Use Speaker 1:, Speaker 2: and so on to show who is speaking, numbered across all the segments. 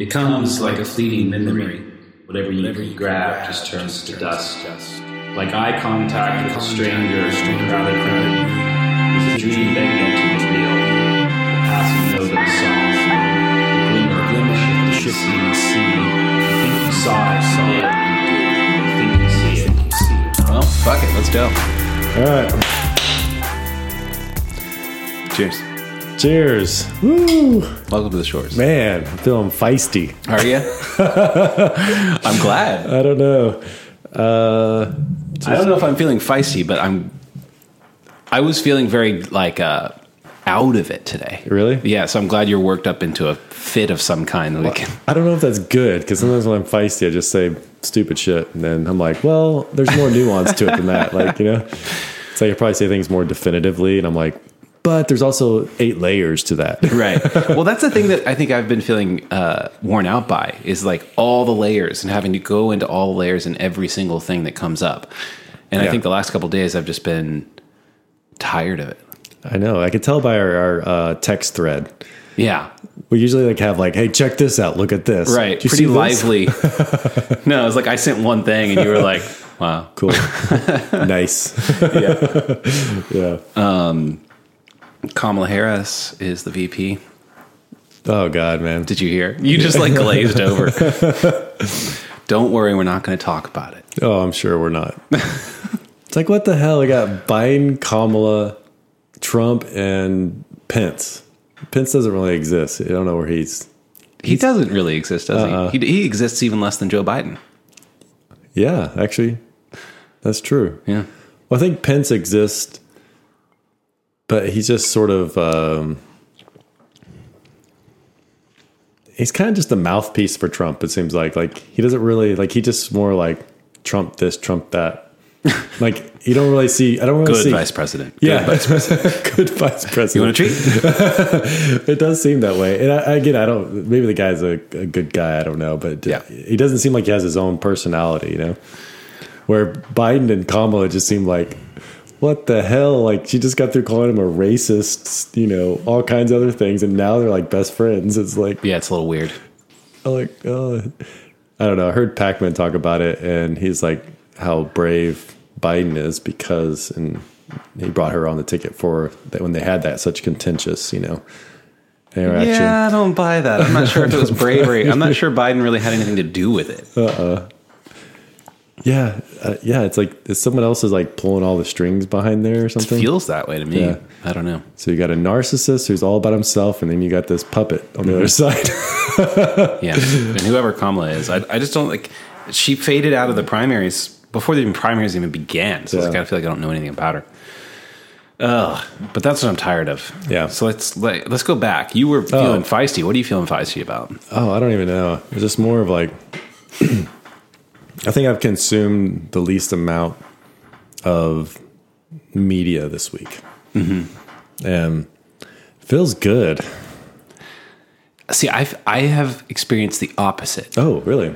Speaker 1: It comes like a fleeting memory. Whatever you grab just turns to dust. Just like eye contact with a stranger in a crowded room. It's a dream begging to be real. The passing note of a song. The glimmer, glimmer of the shifting sea. You think you saw it, saw it. You think you see it, you see it.
Speaker 2: Well, fuck it. Let's go.
Speaker 3: All right.
Speaker 2: Cheers.
Speaker 3: Cheers. Woo.
Speaker 2: Welcome to the shores.
Speaker 3: Man, I'm feeling feisty.
Speaker 2: Are you? I'm glad.
Speaker 3: I don't know. Uh,
Speaker 2: I don't know if I'm feeling feisty, but I'm. I was feeling very like uh, out of it today.
Speaker 3: Really?
Speaker 2: Yeah. So I'm glad you're worked up into a fit of some kind. that we can-
Speaker 3: I don't know if that's good because sometimes when I'm feisty, I just say stupid shit. And then I'm like, well, there's more nuance to it than that. Like, you know, it's like I probably say things more definitively. And I'm like, but there's also eight layers to that.
Speaker 2: right. Well, that's the thing that I think I've been feeling uh, worn out by is like all the layers and having to go into all the layers in every single thing that comes up. And I think the last couple days I've just been tired of it.
Speaker 3: I know. I could tell by our, our uh, text thread.
Speaker 2: Yeah.
Speaker 3: We usually like have like, hey, check this out. Look at this.
Speaker 2: Right. Pretty lively. no, it was like I sent one thing and you were like, wow.
Speaker 3: Cool. nice.
Speaker 2: Yeah.
Speaker 3: Yeah.
Speaker 2: Kamala Harris is the VP.
Speaker 3: Oh God, man.
Speaker 2: Did you hear? You just like glazed over. Don't worry, we're not going to talk about it.
Speaker 3: Oh, I'm sure we're not. it's like what the hell? We got Biden, Kamala, Trump, and Pence. Pence doesn't really exist. I don't know where he's.
Speaker 2: He doesn't really exist, does
Speaker 3: Uh-uh.
Speaker 2: he? he? He exists even less than Joe Biden.
Speaker 3: Yeah, actually, that's true.
Speaker 2: Yeah.
Speaker 3: Well, I think Pence exists, but he's just sort of. Um, he's kind of just a mouthpiece for Trump. It seems like like he doesn't really like he just more like Trump this, Trump that. like you don't really see. I don't really
Speaker 2: Good
Speaker 3: see.
Speaker 2: vice president. Good
Speaker 3: Yeah,
Speaker 2: vice president.
Speaker 3: good vice president.
Speaker 2: You want a treat?
Speaker 3: It does seem that way. And I, again, I don't. Maybe the guy's a, a good guy. I don't know, but
Speaker 2: Yeah.
Speaker 3: he doesn't seem like he has his own personality. You know, where Biden and Kamala just seem like, what the hell? Like she just got through calling him a racist. You know, all kinds of other things, and now they're like best friends. It's like,
Speaker 2: Yeah, it's a little weird.
Speaker 3: I'm like, oh, I don't know. I heard Pakman talk about it, and he's like how brave Biden is because, and he brought her on the ticket for that when they had that such contentious, you know, interaction.
Speaker 2: Yeah, I don't buy that. I'm not sure if it was bravery. I'm not sure Biden really had anything to do with it. Uh-uh.
Speaker 3: Yeah, uh, yeah. It's like it's someone else is like pulling all the strings behind there or
Speaker 2: It
Speaker 3: something.
Speaker 2: feels that way to me.
Speaker 3: Yeah.
Speaker 2: I don't know.
Speaker 3: so you got a narcissist who's all about himself, and then you got this puppet on the other
Speaker 2: Mm-hmm.
Speaker 3: side.
Speaker 2: Yeah. and whoever Kamala is, I, I just don't like. She faded out of the primaries before the even primaries even began. So it's
Speaker 3: Yeah.
Speaker 2: like, I feel like I don't know anything about her. Ugh. But that's what I'm tired of.
Speaker 3: Yeah.
Speaker 2: So let's like, let's go back. You were feeling feisty. What are you feeling feisty about?
Speaker 3: oh, I don't even know. It's just more of like, I think I've consumed the least amount of media this week, mm-hmm. and feels good.
Speaker 2: See, I've I have experienced the opposite.
Speaker 3: Oh, really?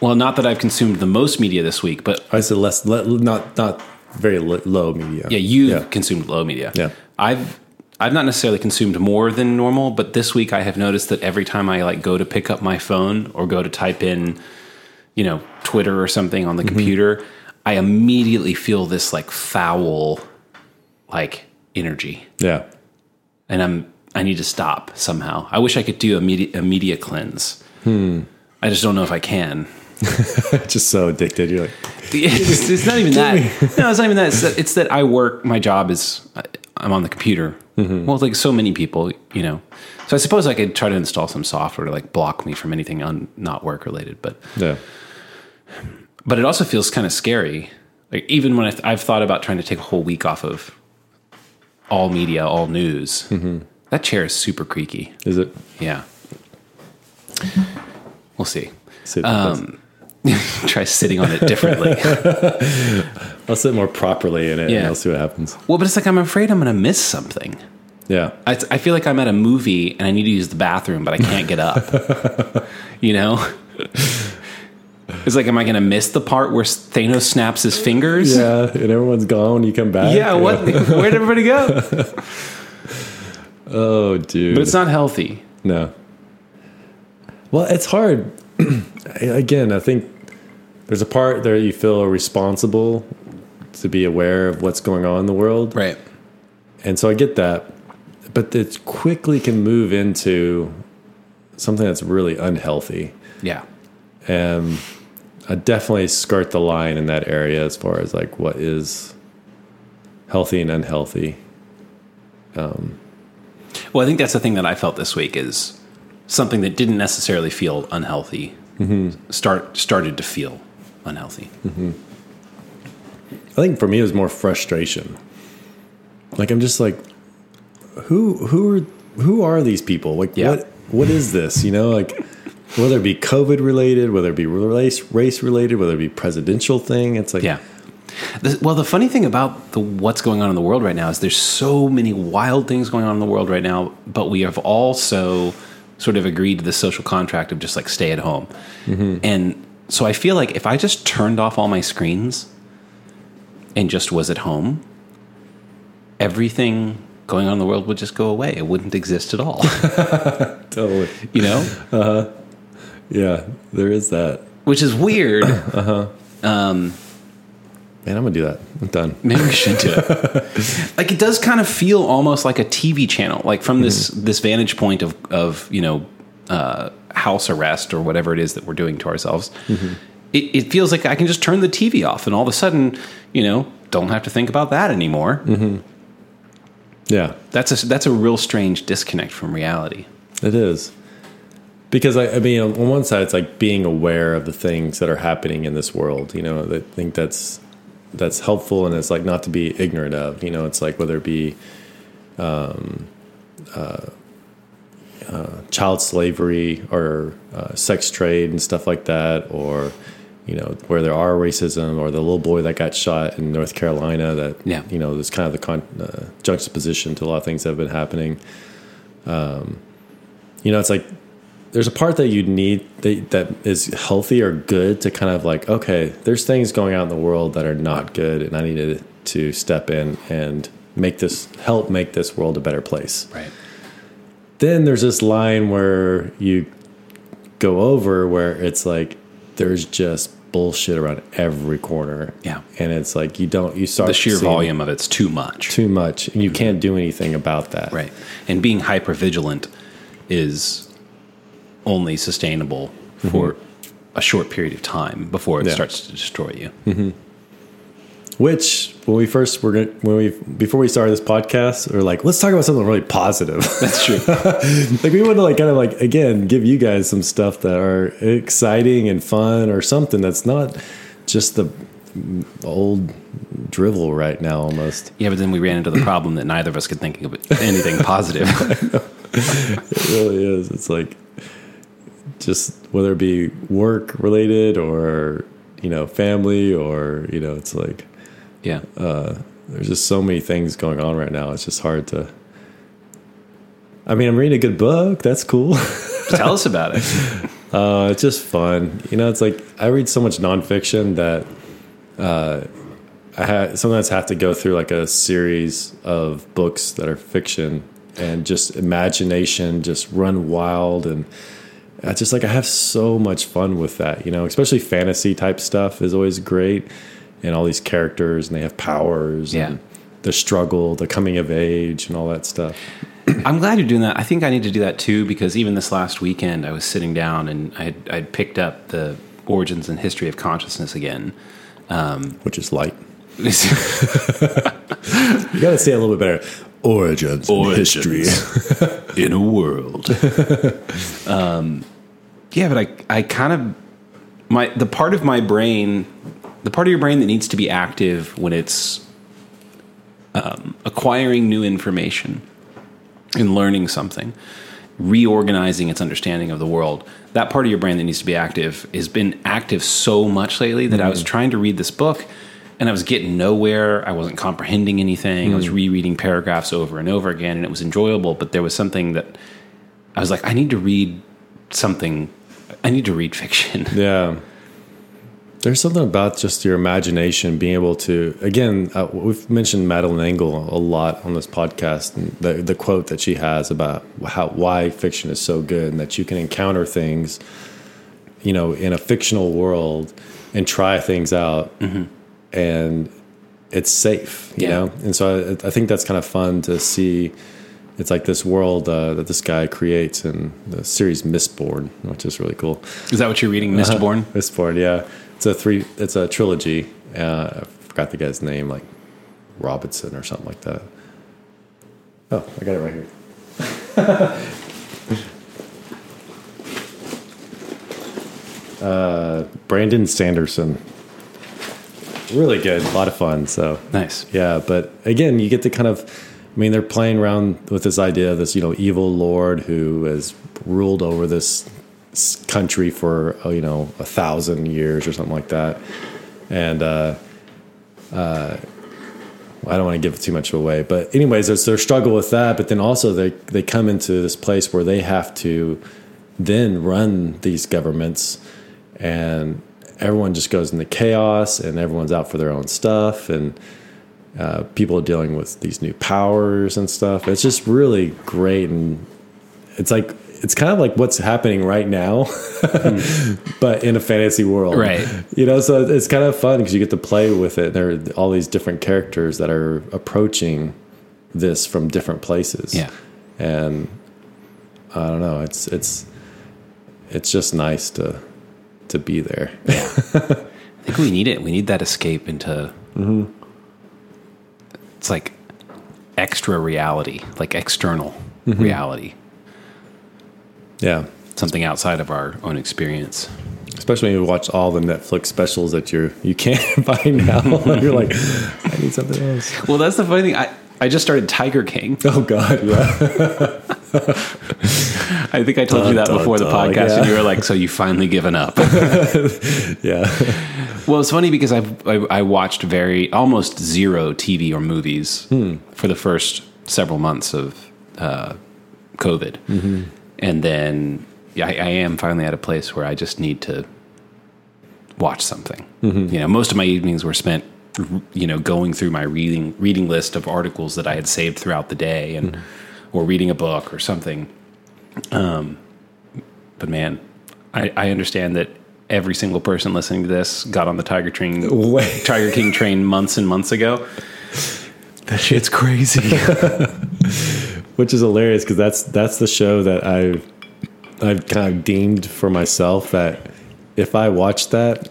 Speaker 2: Well, not that I've consumed the most media this week, but
Speaker 3: I said less, le, not not very li- low media.
Speaker 2: yeah, you've
Speaker 3: Yeah.
Speaker 2: consumed low media.
Speaker 3: Yeah.
Speaker 2: I've I've not necessarily consumed more than normal, but this week I have noticed that every time I like go to pick up my phone or go to type in, you know, Twitter or something on the
Speaker 3: Mm-hmm.
Speaker 2: computer, I immediately feel this like foul like energy.
Speaker 3: yeah.
Speaker 2: And I'm I need to stop somehow. I wish I could do a media a media cleanse.
Speaker 3: Hmm.
Speaker 2: I just don't know if I can.
Speaker 3: Just so addicted. You're like,
Speaker 2: it's, it's not even that. No, it's not even that. It's that, it's that I work. My job is I- I'm on the computer.
Speaker 3: Mm-hmm.
Speaker 2: Well, like so many people, you know. So I suppose I could try to install some software to like block me from anything un, not work related. But
Speaker 3: yeah.
Speaker 2: But it also feels kind of scary. Like even when I th- I've thought about trying to take a whole week off of all media, all news.
Speaker 3: Mm-hmm.
Speaker 2: That chair is super creaky.
Speaker 3: Is it?
Speaker 2: Yeah. We'll see.
Speaker 3: Sit,
Speaker 2: Um, Try sitting on it differently.
Speaker 3: I'll sit more properly in it, and
Speaker 2: Yeah.
Speaker 3: I'll see what happens.
Speaker 2: well, but it's like I'm afraid I'm going to miss something.
Speaker 3: Yeah.
Speaker 2: I, I feel like I'm at a movie and I need to use the bathroom, but I can't get up. you know? It's like, am I going to miss the part where Thanos snaps his fingers?
Speaker 3: Yeah, and everyone's gone when you come back.
Speaker 2: Yeah, what? Where'd everybody go?
Speaker 3: Oh, dude.
Speaker 2: But it's not healthy.
Speaker 3: no. Well, it's hard. Again, I think there's a part there you feel responsible to be aware of what's going on in the world.
Speaker 2: Right.
Speaker 3: And so I get that. But it quickly can move into something that's really unhealthy.
Speaker 2: Yeah.
Speaker 3: And I definitely skirt the line in that area as far as like what is healthy and unhealthy.
Speaker 2: Um, well, I think that's the thing that I felt this week is something that didn't necessarily feel unhealthy mm-hmm. start started to feel unhealthy. Mm-hmm.
Speaker 3: I think for me it was more frustration. Like I'm just like, who who are who are these people? Like
Speaker 2: Yeah.
Speaker 3: what what is this? You know, like whether it be COVID related, whether it be race race related, whether it be presidential thing. It's like
Speaker 2: Yeah. The, well, the funny thing about the what's going on in the world right now is there's so many wild things going on in the world right now, but we have also sort of agreed to the social contract of just like stay at home. Mm-hmm. And so I feel like if I just turned off all my screens and just was at home, everything going on in the world would just go away. It wouldn't exist at all.
Speaker 3: totally.
Speaker 2: you know? Uh-huh.
Speaker 3: Yeah, there is that.
Speaker 2: Which is weird. Uh huh.
Speaker 3: Man, I'm gonna do that. I'm done.
Speaker 2: Maybe we should do it. like it does kind of feel almost like a TV channel, like from this this vantage point of of you know uh, house arrest or whatever it is that we're doing to ourselves. It, it feels like I can just turn the TV off, and all of a sudden, you know, don't have to think about that anymore.
Speaker 3: Yeah,
Speaker 2: That's a that's a real strange disconnect from reality.
Speaker 3: it is. Because I, I mean, on one side, it's like being aware of the things that are happening in this world. You know, I think that's that's helpful, and it's like not to be ignorant of. You know, it's like whether it be um, uh, uh, child slavery or uh, sex trade and stuff like that, or you know, where there are racism, or the little boy that got shot in North Carolina. That
Speaker 2: Yeah.
Speaker 3: you know, there's kind of the con- uh, juxtaposition to a lot of things that have been happening. Um, you know, it's like there's a part that you need that, that is healthy or good to kind of like, okay, there's things going on in the world that are not good, and I needed to step in and make this help make this world a better place.
Speaker 2: Right.
Speaker 3: Then there's this line where you go over where it's like there's just bullshit around every corner.
Speaker 2: Yeah.
Speaker 3: And it's like you don't you start
Speaker 2: The sheer volume of it's too much.
Speaker 3: too much and you can't do anything about that.
Speaker 2: Right. And being hyper vigilant is only sustainable for a short period of time before it
Speaker 3: Yeah.
Speaker 2: starts to destroy you. Mm-hmm.
Speaker 3: Which when we first were gonna, when we before we started this podcast, we are like, let's talk about something really positive.
Speaker 2: That's true.
Speaker 3: like we want to like kind of like again give you guys some stuff that are exciting and fun or something that's not just the old drivel right now almost.
Speaker 2: yeah, but then we ran into the problem that neither of us could think of anything positive.
Speaker 3: It really is. It's like just whether it be work related or you know family or you know it's like
Speaker 2: yeah.
Speaker 3: there's just so many things going on right now. It's just hard to. I mean, I'm reading a good book. That's cool.
Speaker 2: Tell us about it.
Speaker 3: Uh, it's just fun. You know, it's like I read so much nonfiction that uh, I ha- sometimes have to go through like a series of books that are fiction and just imagination just run wild and I just like I have so much fun with that. You know, especially fantasy type stuff is always great, and all these characters and they have powers
Speaker 2: Yeah.
Speaker 3: and the struggle, the coming of age, and all that stuff.
Speaker 2: I'm glad you're doing that. I think I need to do that too because even this last weekend, I was sitting down and I had, I'd picked up the origins and history of consciousness again.
Speaker 3: Um, Which is light. You got to say a little bit better. Origins, and history.
Speaker 2: in a world. um, yeah, but I, I kind of my the part of my brain, the part of your brain that needs to be active when it's um, acquiring new information and learning something, reorganizing its understanding of the world. That part of your brain that needs to be active has been active so much lately that I was trying to read this book and I was getting nowhere. I wasn't comprehending anything. I was rereading paragraphs over and over again and it was enjoyable, but there was something that I was like, I need to read something. I need to read fiction.
Speaker 3: Yeah. There's something about just your imagination being able to. Again, uh, we've mentioned Madeleine L'Engle a lot on this podcast, and the the quote that she has about how why fiction is so good, and that you can encounter things, you know, in a fictional world, and try things out, and it's safe, you
Speaker 2: Yeah.
Speaker 3: know. And so I, I think that's kind of fun to see. It's like this world uh, that this guy creates in the series Mistborn, which is really cool.
Speaker 2: Is that what you're reading. Mistborn?
Speaker 3: Mistborn, yeah. It's a three. It's a trilogy. Uh, I forgot the guy's name, like Robinson or something like that. Oh, I got it right here. uh, Brandon Sanderson. Really good, a lot of fun. So
Speaker 2: Nice.
Speaker 3: yeah, but again, you get to kind of, I mean, they're playing around with this idea of this, you know, evil lord who has ruled over this country for, uh, you know, a thousand years or something like that. And, uh, uh, I don't want to give too much away, but anyways, there's their struggle with that. But then also they they come into this place where they have to then run these governments, and everyone just goes into chaos, and everyone's out for their own stuff, and uh, people are dealing with these new powers and stuff. It's just really great, and it's like it's kind of like what's happening right now, but in a fantasy world,
Speaker 2: Right.
Speaker 3: You know, so it's kind of fun because you get to play with it. There are all these different characters that are approaching this from different places.
Speaker 2: Yeah.
Speaker 3: and I don't know. It's it's it's just nice to to be there.
Speaker 2: Yeah, I think we need it. We need that escape into.
Speaker 3: Mm-hmm.
Speaker 2: It's like extra reality, like external
Speaker 3: Mm-hmm.
Speaker 2: reality,
Speaker 3: yeah,
Speaker 2: something outside of our own experience.
Speaker 3: especially when you watch all the Netflix specials that you're you can't find now. you're like, I need something else.
Speaker 2: Well, that's the funny thing. I, I just started Tiger King.
Speaker 3: Oh God, yeah.
Speaker 2: I think I told you that
Speaker 3: Dun, dun,
Speaker 2: before the
Speaker 3: dun,
Speaker 2: podcast, and you were like, "So you finally given up?"
Speaker 3: yeah.
Speaker 2: well, it's funny because I've, I I watched very almost zero TV or movies hmm. for the first several months of uh, COVID, mm-hmm. and then yeah, I, I am finally at a place where I just need to watch something. Mm-hmm. You know, most of my evenings were spent, you know, going through my reading reading list of articles that I had saved throughout the day, and mm-hmm. Or reading a book or something. Um, but man, I, I understand that every single person listening to this got on the Tiger Train,
Speaker 3: Wait.
Speaker 2: Tiger King train months and months ago. That shit's crazy.
Speaker 3: which is hilarious because that's that's the show that I've I've kind of deemed for myself that if I watch that,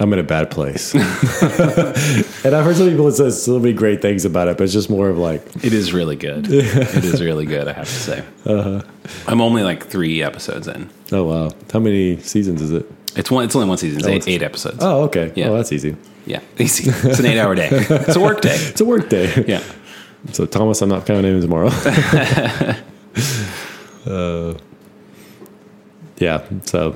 Speaker 3: I'm in a bad place. and I've heard some people say so many great things about it, but it's just more of like,
Speaker 2: it is really good. It is really good. I have to say.
Speaker 3: Uh-huh.
Speaker 2: I'm only like three episodes in.
Speaker 3: oh wow, how many seasons is it?
Speaker 2: It's one. It's only one season. It's eight,
Speaker 3: it's-
Speaker 2: eight episodes.
Speaker 3: Oh okay,
Speaker 2: Yeah.
Speaker 3: oh that's easy.
Speaker 2: Yeah, easy. It's an eight-hour day. It's a work day.
Speaker 3: It's a work day.
Speaker 2: Yeah.
Speaker 3: So Thomas, I'm not coming in tomorrow. uh, yeah. So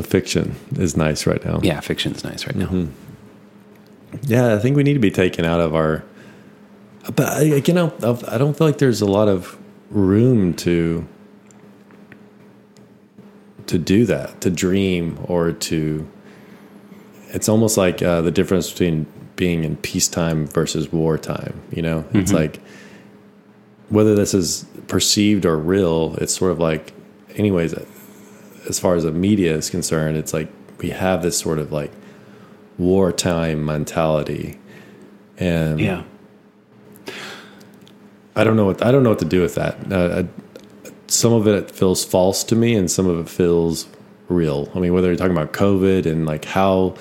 Speaker 3: so fiction is nice right now.
Speaker 2: Yeah, fiction's nice right now.
Speaker 3: Mm-hmm. Yeah, I think we need to be taken out of our. But I, you know, I don't feel like there's a lot of room to to do that, to dream, or to. It's almost like uh, the difference between being in peacetime versus wartime. You know, it's like whether this is perceived or real. It's sort of like, anyways, as far as the media is concerned, it's like we have this sort of like wartime mentality, and
Speaker 2: Yeah.
Speaker 3: I don't know what I don't know what to do with that. Uh, I, some of it feels false to me, and some of it feels real. I mean, whether you're talking about COVID and like how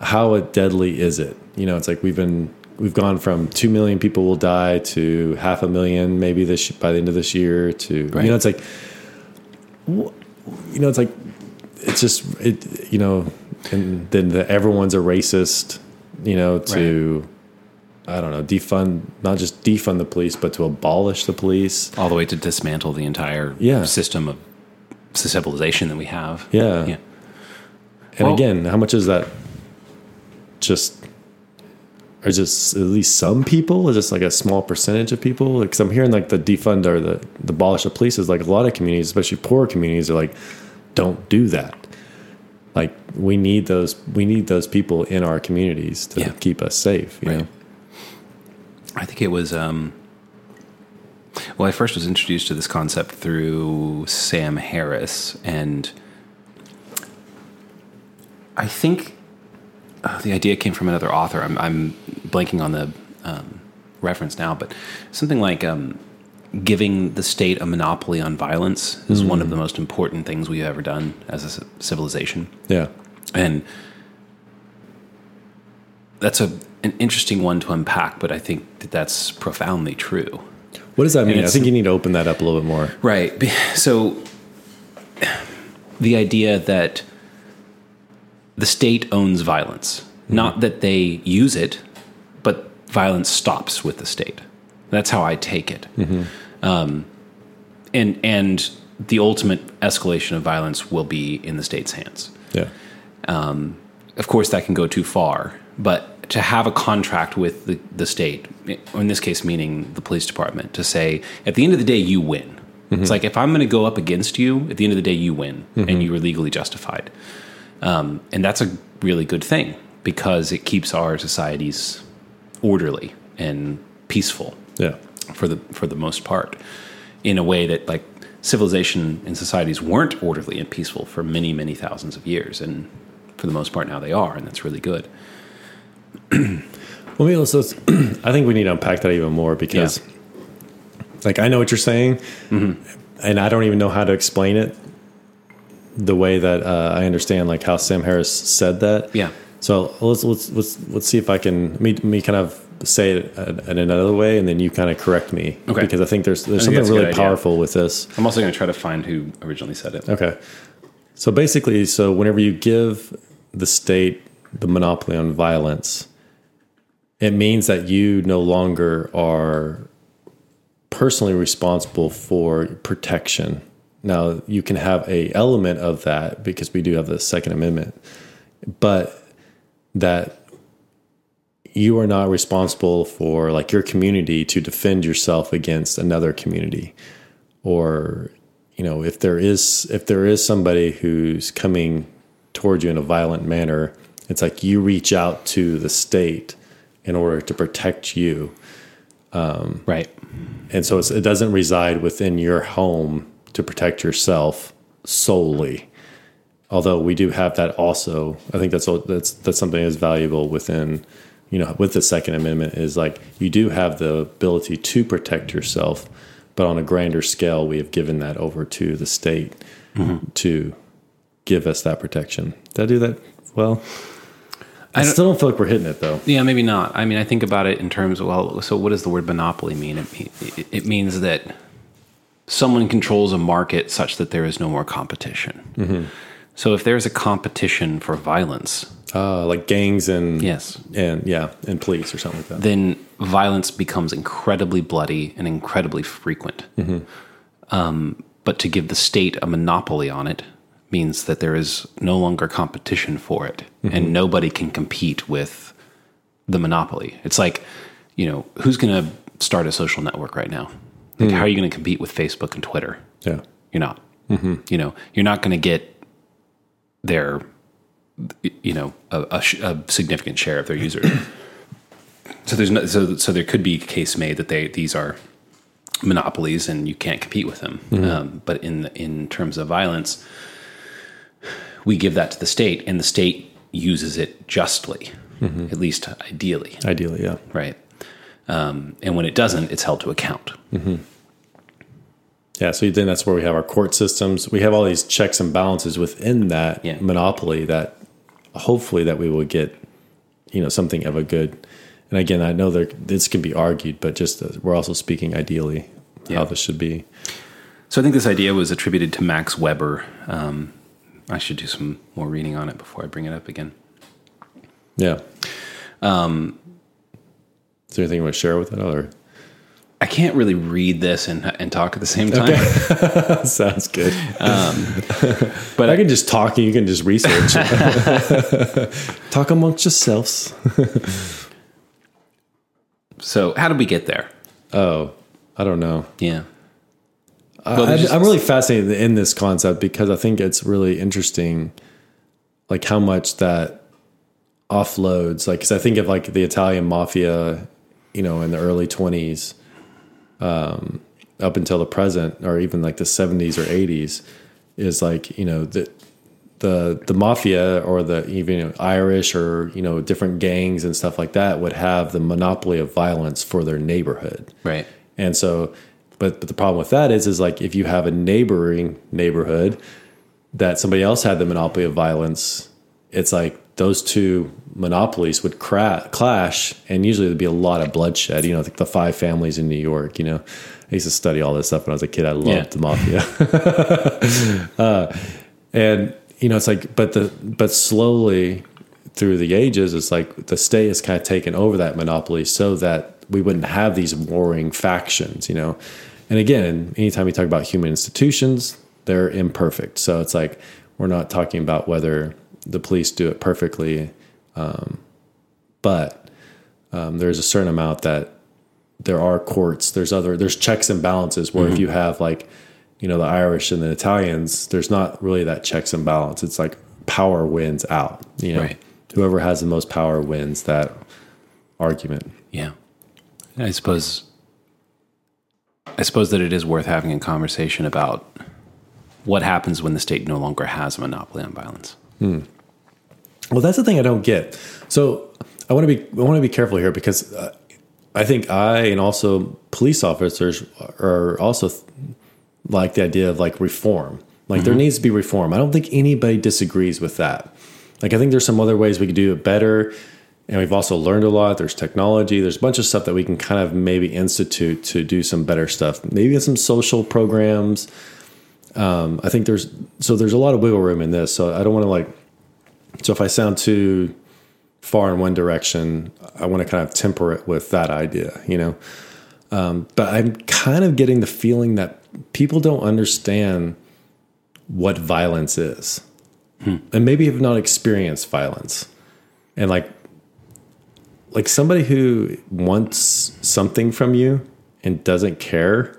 Speaker 3: how deadly is it? You know, it's like we've been we've gone from two million people will die to half a million maybe this by the end of this year to
Speaker 2: Right.
Speaker 3: you know it's like you know it's like it's just it you know and then the, everyone's a racist you know to I don't know defund not just defund the police but to abolish the police
Speaker 2: All the way to dismantle the entire
Speaker 3: Yeah.
Speaker 2: system of civilization that we have.
Speaker 3: Yeah.
Speaker 2: Yeah.
Speaker 3: And
Speaker 2: Well-
Speaker 3: again, how much is that just or just at least some people? Is just like a small percentage of people? Because I'm hearing like the defund or the, the abolish the police is like a lot of communities, especially poor communities, are like, don't do that. Like we need those we need those people in our communities to
Speaker 2: Yeah.
Speaker 3: keep us safe. You
Speaker 2: Right.
Speaker 3: know?
Speaker 2: I think it was. Um, well, I first was introduced to this concept through Sam Harris, and I think uh, the idea came from another author. I'm, I'm blanking on the um, reference now, but something like um, giving the state a monopoly on violence is one of the most important things we've ever done as a civilization.
Speaker 3: Yeah.
Speaker 2: And that's a an interesting one to unpack, but I think that that's profoundly true.
Speaker 3: What does that mean? I think you need to open that up a little bit more.
Speaker 2: Right. So the idea that the state owns violence, hmm. not that they use it, but violence stops with the state. That's how I take it. Mm-hmm. Um, and and the ultimate escalation of violence will be in the state's hands.
Speaker 3: Yeah.
Speaker 2: Um, of course, that can go too far, but to have a contract with the, the state, or in this case, meaning the police department, to say, at the end of the day, you win. It's mm-hmm. like if I'm going to go up against you, at the end of the day, you win, and mm-hmm. you are legally justified. Um, and that's a really good thing because it keeps our societies orderly and peaceful
Speaker 3: Yeah.
Speaker 2: for the for the most part, in a way that like civilization and societies weren't orderly and peaceful for many many thousands of years, and for the most part now they are, and that's really good.
Speaker 3: Well, let's, let's I think we need to unpack that even more because, like, I know what you're saying,
Speaker 2: Mm-hmm.
Speaker 3: and I don't even know how to explain it the way that uh, I understand, like how Sam Harris said that.
Speaker 2: Yeah.
Speaker 3: So let's let's let's let's see if I can me me kind of say it in another way, and then you kind of correct me.
Speaker 2: Okay.
Speaker 3: Because I think there's there's
Speaker 2: think
Speaker 3: something really
Speaker 2: idea.
Speaker 3: powerful with this.
Speaker 2: I'm also going to try to find who originally said it.
Speaker 3: Okay. So basically, so whenever you give the state the monopoly on violence, it means that you no longer are personally responsible for protection. Now, you can have a element of that because we do have the Second Amendment, but that you are not responsible for like your community to defend yourself against another community. Or you know if there is if there is somebody who's coming towards you in a violent manner it's like you reach out to the state in order to protect you.
Speaker 2: Um, right.
Speaker 3: and so it's, it doesn't reside within your home to protect yourself solely. Although we do have that also i think that's that's that's something that's valuable within you know with the second amendment is like you do have the ability to protect yourself but on a grander scale we have given that over to the state mm-hmm. to give us that protection. Did i do that well? I,
Speaker 2: don't-
Speaker 3: still don't feel like we're hitting it though.
Speaker 2: Yeah, maybe not. I mean, I think about it in terms of well, so what does the word monopoly mean? It, it, it means that someone controls a market such that there is no more competition. So if there's a competition for violence,
Speaker 3: uh, like gangs and
Speaker 2: yes,
Speaker 3: and yeah and police or something like that
Speaker 2: then violence becomes incredibly bloody and incredibly frequent. Um, but to give the state a monopoly on it means that there is no longer competition for it, and nobody can compete with the monopoly. It's like, you know, who's going to start a social network right now? Like, how hmm. are you going to compete with Facebook and Twitter?
Speaker 3: yeah
Speaker 2: You're not. Mm-hmm. You know, you're not going to get their, you know, a, a, a significant share of their users. so there's no, so so there could be a case made that they these are monopolies and you can't compete with them. Mm-hmm. Um, but in in terms of violence, we give that to the state, and the state uses it justly, mm-hmm. at least ideally,
Speaker 3: ideally yeah
Speaker 2: right? Um, and when it doesn't, it's held to account.
Speaker 3: Yeah, so then that's where we have our court systems. We have all these checks and balances within that
Speaker 2: Yeah.
Speaker 3: monopoly that hopefully that we will get, you know, something of a good. And again, I know there this can be argued, but just uh, we're also speaking ideally
Speaker 2: Yeah.
Speaker 3: how this should be.
Speaker 2: So I think this idea was attributed to Max Weber. Um, I should do some more reading on it before I bring it up again.
Speaker 3: Yeah. Um, Is there anything you want to share with it? Or
Speaker 2: I can't really read this and, and talk at the same time,
Speaker 3: sounds good.
Speaker 2: Um, but
Speaker 3: I
Speaker 2: I,
Speaker 3: can just talk and you can just research. talk amongst yourselves.
Speaker 2: so how did we get there?
Speaker 3: Oh, I don't know.
Speaker 2: Yeah. Well, there's just-
Speaker 3: I'm really fascinated in this concept because I think it's really interesting like how much that offloads. Like, because I think of like the Italian mafia, you know, in the early twenties, um, up until the present, or even like the seventies or eighties, is like you know the the the mafia or the even you know, Irish or you know different gangs and stuff like that would have the monopoly of violence for their neighborhood.
Speaker 2: Right.
Speaker 3: And so, but but the problem with that is is like if you have a neighboring neighborhood that somebody else had the monopoly of violence, it's like those two monopolies would cra- clash, and usually there'd be a lot of bloodshed. You know, like the five families in New York. You know, I used to study all this stuff when I was a kid. I loved
Speaker 2: Yeah.
Speaker 3: the mafia. uh, and you know, it's like, but the but slowly through the ages, it's like the state has kind of taken over that monopoly so that we wouldn't have these warring factions, you know. And again, anytime we talk about human institutions, they're imperfect. So it's like we're not talking about whether the police do it perfectly, um, but um, there's a certain amount that there are courts. There's other there's checks and balances where if you have like you know the Irish and the Italians, there's not really that checks and balance. It's like power wins out. You know,
Speaker 2: Right.
Speaker 3: whoever has the most power wins that argument.
Speaker 2: Yeah. I suppose I suppose that it is worth having a conversation about what happens when the state no longer has a monopoly on violence.
Speaker 3: Well, that's the thing I don't get. So I want to be I want to be careful here because uh, I think I and also police officers are also th- like the idea of like reform. Like there needs to be reform. I don't think anybody disagrees with that. Like I think there's some other ways we could do it better. And we've also learned a lot. There's technology. There's a bunch of stuff that we can kind of maybe institute to do some better stuff. Maybe some social programs. Um, I think there's so there's a lot of wiggle room in this. So I don't want to like so if I sound too far in one direction, I want to kind of temper it with that idea, you know. Um, but I'm kind of getting the feeling that people don't understand what violence is, and maybe have not experienced violence, and like like somebody who wants something from you and doesn't care,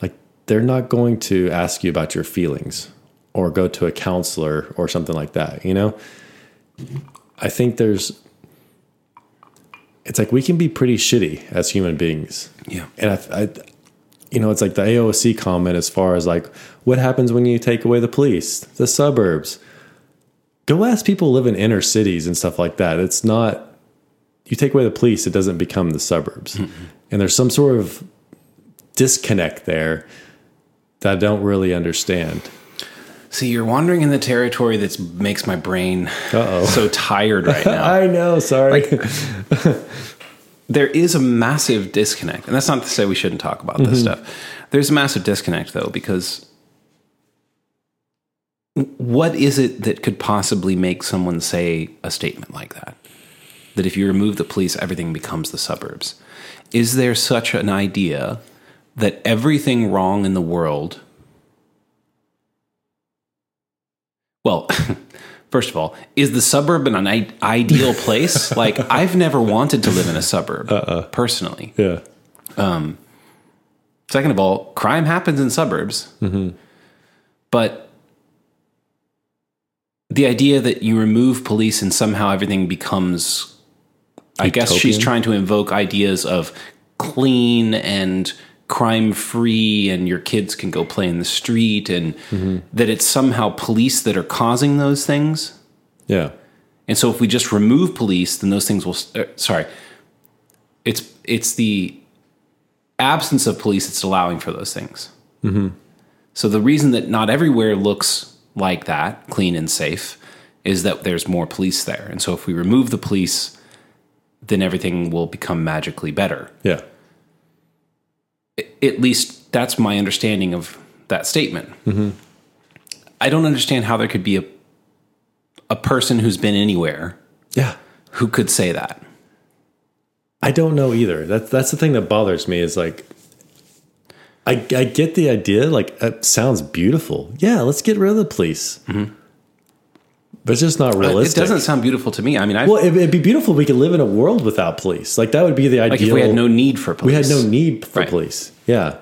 Speaker 3: like they're not going to ask you about your feelings or go to a counselor or something like that, you know? I think there's it's like we can be pretty shitty as human beings.
Speaker 2: Yeah.
Speaker 3: And I, I you know, it's like the AOC comment as far as like what happens when you take away the police, the suburbs. Go ask people who live in inner cities and stuff like that. It's not you take away the police, it doesn't become the suburbs. Mm-hmm. And there's some sort of disconnect there that I don't really understand.
Speaker 2: See, you're wandering in the territory that makes my brain
Speaker 3: Uh-oh.
Speaker 2: so tired right now.
Speaker 3: I know, sorry.
Speaker 2: there is a massive disconnect. And that's not to say we shouldn't talk about this mm-hmm. stuff. There's a massive disconnect, though, because what is it that could possibly make someone say a statement like that? That if you remove the police, everything becomes the suburbs. Is there such an idea that everything wrong in the world Well, first of all, is the suburb an i- ideal place? like, I've never wanted to live in a suburb uh-uh. personally.
Speaker 3: yeah.
Speaker 2: Um, Second of all, crime happens in suburbs. But the idea that you remove police and somehow everything becomes, I guess she's trying to invoke ideas of clean and crime free and your kids can go play in the street and that it's somehow police that are causing those things.
Speaker 3: Yeah.
Speaker 2: And so if we just remove police, then those things will. Uh, sorry, it's it's the absence of police that's allowing for those things. So the reason that not everywhere looks like that, clean and safe, is that there's more police there. And so if we remove the police, then everything will become magically better.
Speaker 3: Yeah.
Speaker 2: At least that's my understanding of that statement. I don't understand how there could be a a person who's been anywhere
Speaker 3: Yeah.
Speaker 2: who could say that.
Speaker 3: I don't know either. That's that's the thing that bothers me is like I I get the idea, like it sounds beautiful. Yeah, let's get rid of the police. Mm-hmm. But it's just not realistic.
Speaker 2: It doesn't sound beautiful to me. I mean, I
Speaker 3: well, it'd, it'd be beautiful if we could live in a world without police. Like that would be the ideal.
Speaker 2: like if we had no need for police.
Speaker 3: we had no need for
Speaker 2: Right.
Speaker 3: police. Yeah.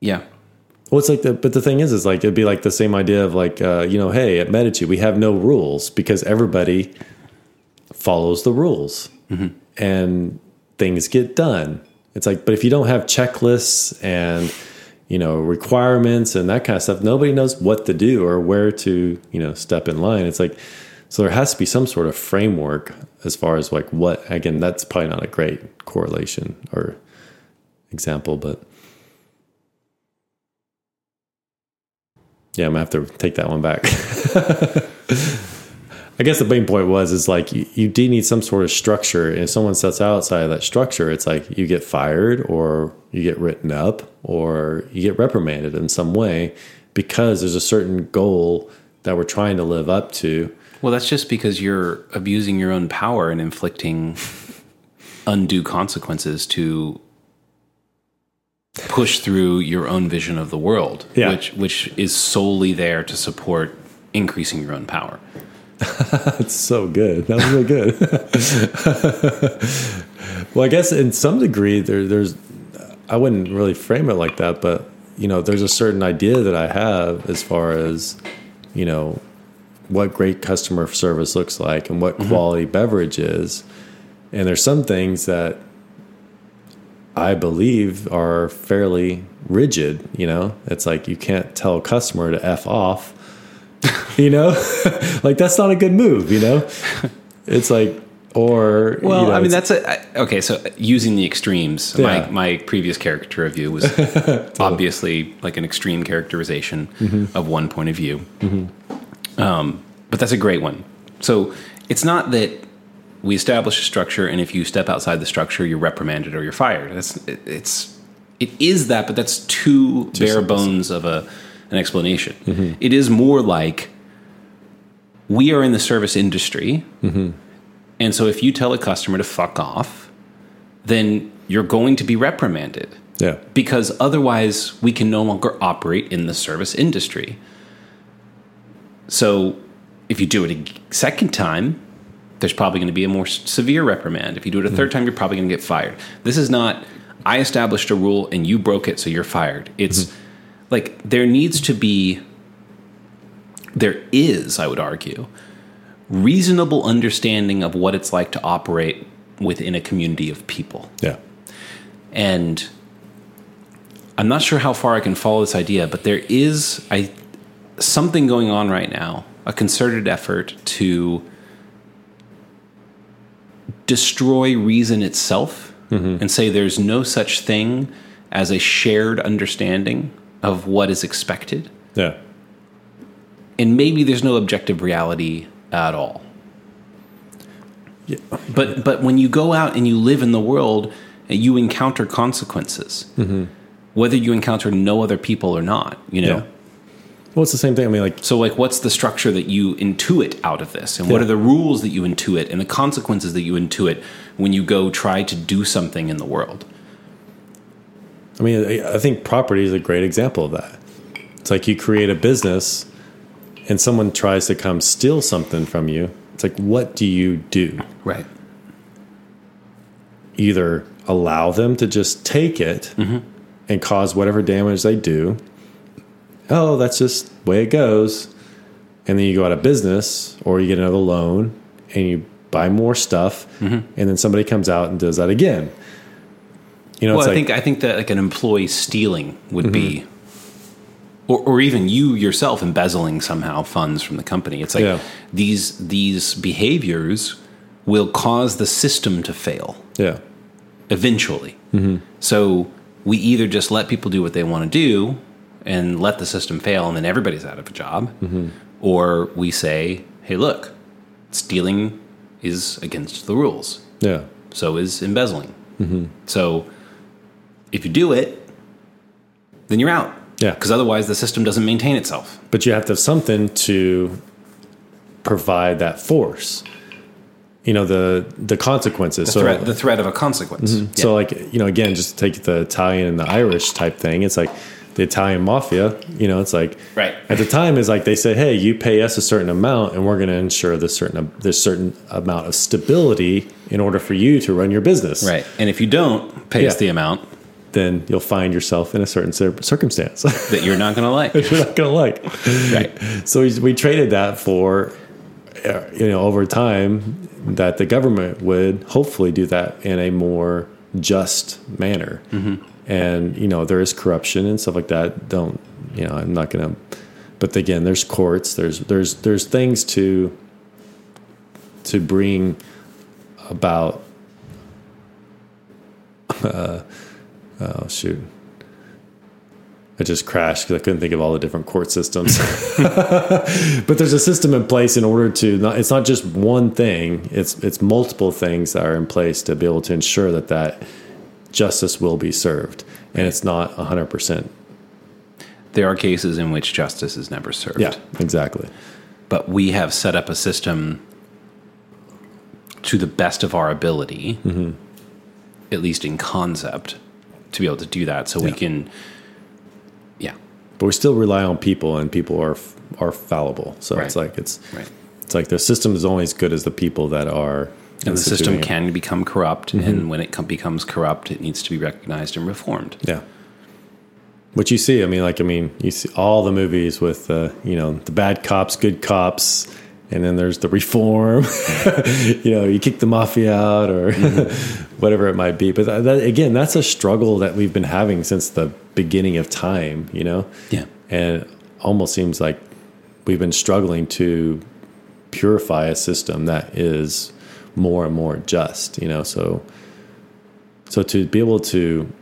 Speaker 2: Yeah.
Speaker 3: Well, it's like the, but the thing is, is like it'd be like the same idea of like, uh, you know, hey, at Medici we have no rules because everybody follows the rules and things get done. It's like, but if you don't have checklists and you know requirements and that kind of stuff, nobody knows what to do or where to you know step in line. It's like, so there has to be some sort of framework as far as like what. Again, that's probably not a great correlation or example, but. Yeah, I'm gonna have to take that one back. I guess the main point was is like you, you do need some sort of structure, and if someone sets outside of that structure, it's like you get fired, or you get written up, or you get reprimanded in some way because there's a certain goal that we're trying to live up to.
Speaker 2: Well, that's just because you're abusing your own power and inflicting undue consequences to push through your own vision of the world,
Speaker 3: Yeah.
Speaker 2: which which is solely there to support increasing your own power.
Speaker 3: That's so good. That was really good. well, I guess in some degree there, there's I wouldn't really frame it like that, but you know, there's a certain idea that I have as far as you know what great customer service looks like and what mm-hmm. quality beverage is. And there's some things that I believe are fairly rigid, you know? It's like you can't tell a customer to F off, you know? like that's not a good move, you know? It's like or
Speaker 2: Well,
Speaker 3: you know,
Speaker 2: I mean that's a I- okay. So using the extremes,
Speaker 3: Yeah.
Speaker 2: my my previous character of view was obviously like an extreme characterization
Speaker 3: Mm-hmm.
Speaker 2: of one point of view. Um, but that's a great one. So it's not that we establish a structure, and if you step outside the structure, you're reprimanded or you're fired. That's it, it's it is that, but that's too, bare
Speaker 3: simple.
Speaker 2: bones of a an explanation. Mm-hmm. It is more like we are in the service industry. Mm-hmm. And so if you tell a customer to fuck off, then you're going to be reprimanded
Speaker 3: yeah.
Speaker 2: because otherwise we can no longer operate in the service industry. So if you do it a second time, there's probably going to be a more severe reprimand. If you do it a third mm-hmm. time, you're probably going to get fired. This is not I established a rule and you broke it, so you're fired. It's like there needs to be there is, I would argue, reasonable understanding of what it's like to operate within a community of people.
Speaker 3: Yeah.
Speaker 2: And I'm not sure how far I can follow this idea, but there is I something going on right now, a concerted effort to destroy reason itself mm-hmm. and say there's no such thing as a shared understanding of what is expected.
Speaker 3: Yeah.
Speaker 2: And maybe there's no objective reality at all.
Speaker 3: Yeah.
Speaker 2: But but when you go out and you live in the world, uh, you encounter consequences, mm-hmm. whether you encounter no other people or not. You know.
Speaker 3: Yeah. Well, it's the same thing. I mean, like,
Speaker 2: So like, what's the structure that you intuit out of this, and what are the rules that you intuit, and the consequences that you intuit when you go try to do something in the world?
Speaker 3: I mean, I think property is a great example of that. It's like you create a business and someone tries to come steal something from you. It's like, what do you do?
Speaker 2: Right.
Speaker 3: Either allow them to just take it mm-hmm. and cause whatever damage they do. Oh, that's just the way it goes. And then you go out of business or you get another loan and you buy more stuff. Mm-hmm. And then somebody comes out and does that again. You know,
Speaker 2: Well, I
Speaker 3: like,
Speaker 2: think I think that like an employee stealing would be, mm-hmm. or, or even you yourself embezzling somehow funds from the company. It's like
Speaker 3: Yeah.
Speaker 2: these these behaviors will cause the system to fail
Speaker 3: yeah.
Speaker 2: eventually. Mm-hmm. So we either just let people do what they want to do and let the system fail, and then everybody's out of a job, mm-hmm. or we say, "Hey, look, stealing is against the rules."
Speaker 3: Yeah.
Speaker 2: so is embezzling. So if you do it, then you're out.
Speaker 3: Yeah.
Speaker 2: Because otherwise, the system doesn't maintain itself.
Speaker 3: but you have to have something to provide that force you know the the consequences
Speaker 2: The
Speaker 3: so
Speaker 2: threat, the threat of a consequence. Mm-hmm. Yeah.
Speaker 3: so like you know again just take the italian and the irish type thing it's like the italian mafia you know it's like
Speaker 2: Right.
Speaker 3: at the time is like they say hey you pay us a certain amount and we're going to ensure this certain this certain amount of stability in order for you to run your business
Speaker 2: right. And if you don't pay us the amount,
Speaker 3: then you'll find yourself in a certain cir- circumstance
Speaker 2: that you're not going to like.
Speaker 3: you're not going to like.
Speaker 2: right.
Speaker 3: So we, we traded that for, uh, you know, over time that the government would hopefully do that in a more just manner. And, you know, there is corruption and stuff like that. Don't, you know, I'm not going to, but again, there's courts, there's, there's, there's things to, to bring about, uh, oh shoot. I just crashed because I couldn't think of all the different court systems. but there's a system in place in order to not, it's not just one thing it's it's multiple things that are in place to be able to ensure that that justice will be served and it's not 100%
Speaker 2: There are cases in which justice is never served.
Speaker 3: yeah exactly
Speaker 2: But we have set up a system to the best of our ability,
Speaker 3: Mm-hmm.
Speaker 2: at least in concept, to be able to do that. So we can, yeah,
Speaker 3: but we still rely on people and people are are fallible so it's like it's
Speaker 2: right.
Speaker 3: it's like the system is only as good as the people that are
Speaker 2: And the system
Speaker 3: it.
Speaker 2: can become corrupt,
Speaker 3: Mm-hmm.
Speaker 2: and when it com- becomes corrupt, it needs to be recognized and reformed.
Speaker 3: Yeah. What you see, I mean, like, I mean, you see all the movies with, uh, you know, the bad cops, good cops, and then there's the reform. you know, you kick the mafia out or whatever it might be. But that, that, again, that's a struggle that we've been having since the beginning of time, you know?
Speaker 2: Yeah.
Speaker 3: And it almost seems like we've been struggling to purify a system that is more and more just, you know? So, so to be able to,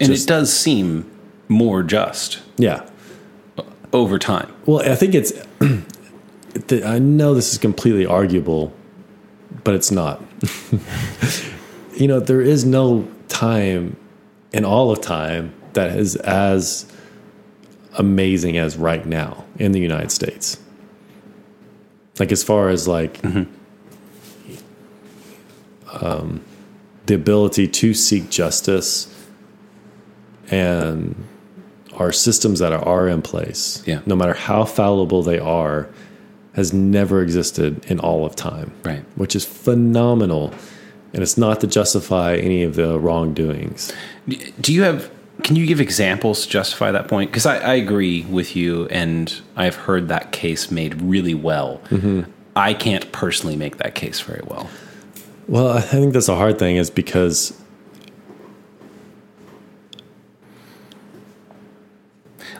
Speaker 2: And
Speaker 3: Just-
Speaker 2: it does seem more just
Speaker 3: yeah,
Speaker 2: over time.
Speaker 3: Well, I think it's. I know this is completely arguable, but it's not. you know, there is no time in all of time that is as amazing as right now in the United States. Like, as far as like um, the ability to seek justice and our systems that are in place,
Speaker 2: Yeah.
Speaker 3: no matter how fallible they are, has never existed in all of time.
Speaker 2: Right.
Speaker 3: Which is phenomenal. And it's not to justify any of the wrongdoings.
Speaker 2: Do you have? Can you give examples to justify that point? Because I, I agree with you, and I've heard that case made really well.
Speaker 3: Mm-hmm.
Speaker 2: I can't personally make that case very well.
Speaker 3: Well, I think that's a hard thing, is because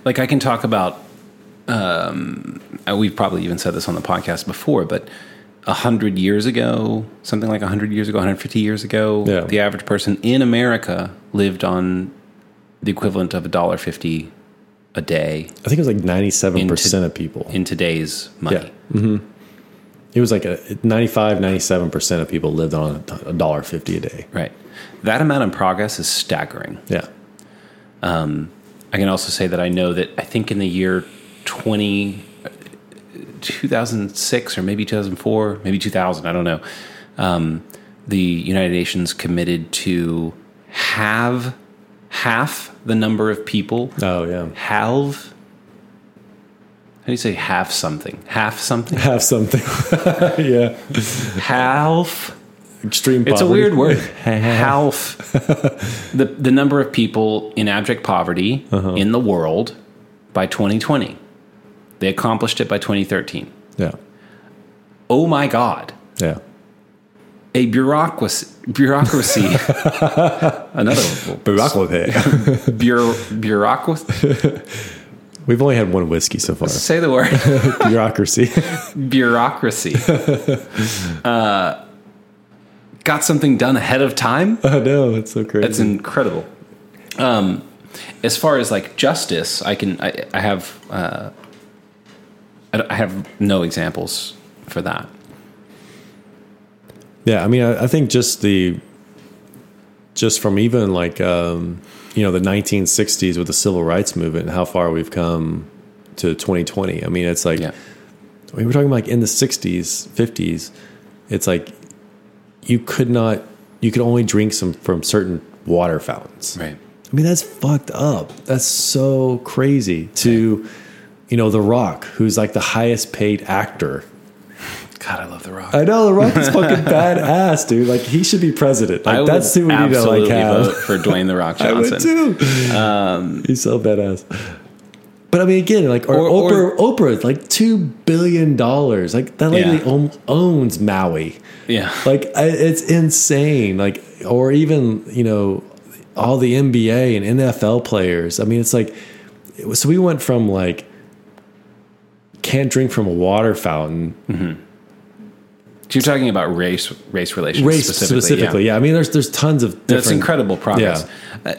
Speaker 2: Like I can talk about. Um, we've probably even said this on the podcast before, but a hundred years ago, something like a hundred years ago, 150 years ago,
Speaker 3: Yeah.
Speaker 2: the average person in America lived on the equivalent of a dollar fifty a day
Speaker 3: I think it was like 97%
Speaker 2: Into-
Speaker 3: of people.
Speaker 2: in today's money.
Speaker 3: Yeah. It was like a 95, 97% of people lived on a dollar fifty a day.
Speaker 2: Right. That amount of progress is staggering.
Speaker 3: Yeah.
Speaker 2: I can also say that I know that I think in the year 20, 2006 or maybe 2004, maybe 2000, I don't know, um, the United Nations committed to have half the number of people
Speaker 3: Oh, yeah.
Speaker 2: halve. How do you say half something? Half something?
Speaker 3: Half something. yeah.
Speaker 2: half.
Speaker 3: Extreme poverty.
Speaker 2: It's a weird word. Half the the number of people in abject poverty
Speaker 3: Uh-huh.
Speaker 2: in the world by 2020. They accomplished it by 2013.
Speaker 3: Yeah.
Speaker 2: Oh my God!
Speaker 3: Yeah.
Speaker 2: A bureaucracy, bureaucracy, another
Speaker 3: Bureaucracy.
Speaker 2: bureau, bureaucracy.
Speaker 3: We've only had one whiskey so far.
Speaker 2: Say the word
Speaker 3: Bureaucracy.
Speaker 2: bureaucracy. Uh, got something done ahead of time.
Speaker 3: I know. It's so crazy.
Speaker 2: That's incredible. Um, as far as like justice, I can I, I have uh, I have no examples for that.
Speaker 3: Yeah, I mean, I, I think just the just from even like um, you know the 1960s with the civil rights movement and how far we've come to 2020. I mean, it's like
Speaker 2: Yeah,
Speaker 3: we were talking like in the 60s, 50s. It's like you could not, you could only drink some from certain water fountains.
Speaker 2: right.
Speaker 3: I mean, that's fucked up. That's so crazy. To, you know, The Rock, who's like the highest paid actor
Speaker 2: God, I love The Rock.
Speaker 3: I know the Rock is fucking badass, dude. Like he should be president. Like
Speaker 2: I would
Speaker 3: that's who we need to
Speaker 2: absolutely
Speaker 3: like have.
Speaker 2: vote for Dwayne The Rock Johnson.
Speaker 3: I would too.
Speaker 2: Um,
Speaker 3: He's so badass. But I mean, again, like or,
Speaker 2: Or- or-
Speaker 3: Oprah, Oprah, like two billion dollars. Like that lady
Speaker 2: Yeah.
Speaker 3: own, owns Maui.
Speaker 2: Yeah.
Speaker 3: Like I, it's insane. Like or even you know all the NBA and NFL players. I mean, it's like so we went from like can't drink from a water fountain
Speaker 2: You're talking about race race relations
Speaker 3: race
Speaker 2: specifically.
Speaker 3: specifically. Yeah. I mean, there's there's tons of different.
Speaker 2: That's incredible progress. Uh,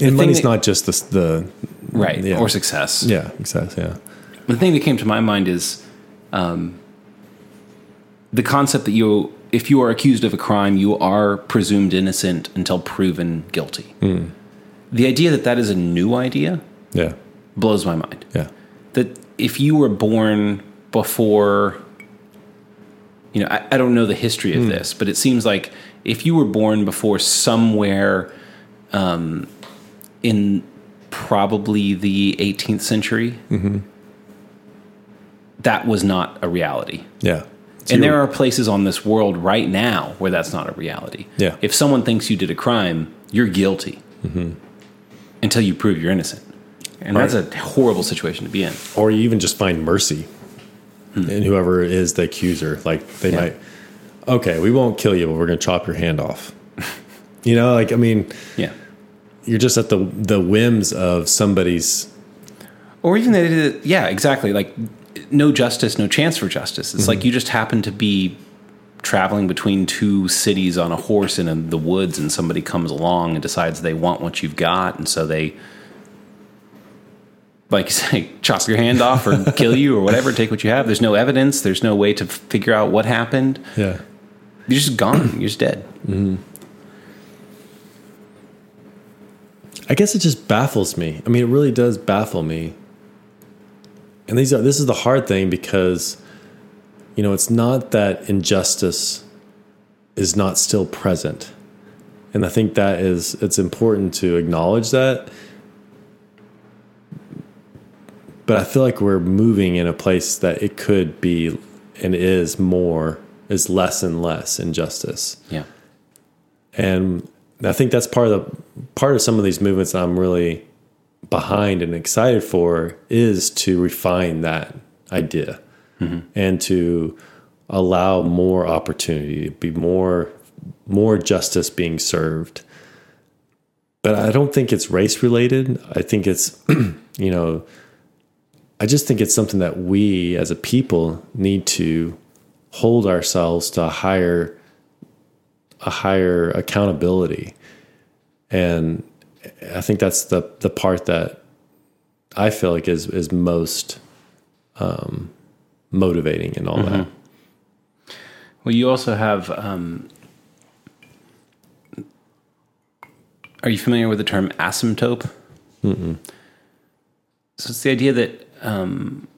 Speaker 3: and money's
Speaker 2: that-
Speaker 3: not just the, the
Speaker 2: right.
Speaker 3: Yeah.
Speaker 2: Or success.
Speaker 3: yeah, exactly. Yeah,
Speaker 2: The thing that came to my mind is um, the concept that you, if you are accused of a crime, you are presumed innocent until proven guilty.
Speaker 3: Hmm.
Speaker 2: The idea that that is a new idea
Speaker 3: yeah,
Speaker 2: blows my mind.
Speaker 3: yeah,
Speaker 2: That if you were born before, you know, I, I don't know the history of hmm. this, but it seems like if you were born before somewhere um, in probably the 18th century, mm-hmm. that was not a reality.
Speaker 3: yeah. So
Speaker 2: and there are places on this world right now where that's not a reality.
Speaker 3: Yeah.
Speaker 2: If someone thinks you did a crime, you're guilty mm-hmm. until you prove you're innocent. And that's a horrible situation to be in.
Speaker 3: or you even just find mercy in whoever is the accuser. Like they
Speaker 2: Hmm. Yeah.
Speaker 3: might, okay, we won't kill you, but we're going to chop your hand off. you know, like I mean,
Speaker 2: Yeah.
Speaker 3: you're just at the the whims of somebody's.
Speaker 2: Or even that, it- yeah, exactly. Like no justice, no chance for justice. It's like you just happen to be traveling between two cities on a horse in, in the woods, and somebody comes along and decides they want what you've got, and so they, like say, chop your hand off or kill you or whatever, take what you have. There's no evidence. There's no way to figure out what happened.
Speaker 3: Yeah,
Speaker 2: You're just gone. You're just dead. Mm-hmm.
Speaker 3: I guess it just baffles me. I mean, it really does baffle me. And these are this is the hard thing because you know, it's not that injustice is not still present. And I think that is it's important to acknowledge that. But I feel like we're moving in a place that it could be and is more is less and less injustice
Speaker 2: Yeah.
Speaker 3: and I think that's part of the part of some of these movements that I'm really behind and excited for is to refine that idea mm-hmm. and to allow more opportunity, be more more justice being served. But I don't think it's race related. I think it's you know I just think it's something that we as a people need to hold ourselves to a higher a higher accountability. And I think that's the the part that I feel like is is most um, motivating and all that.
Speaker 2: Well, you also have. Um, are you familiar with the term asymptote? So it's the idea that um,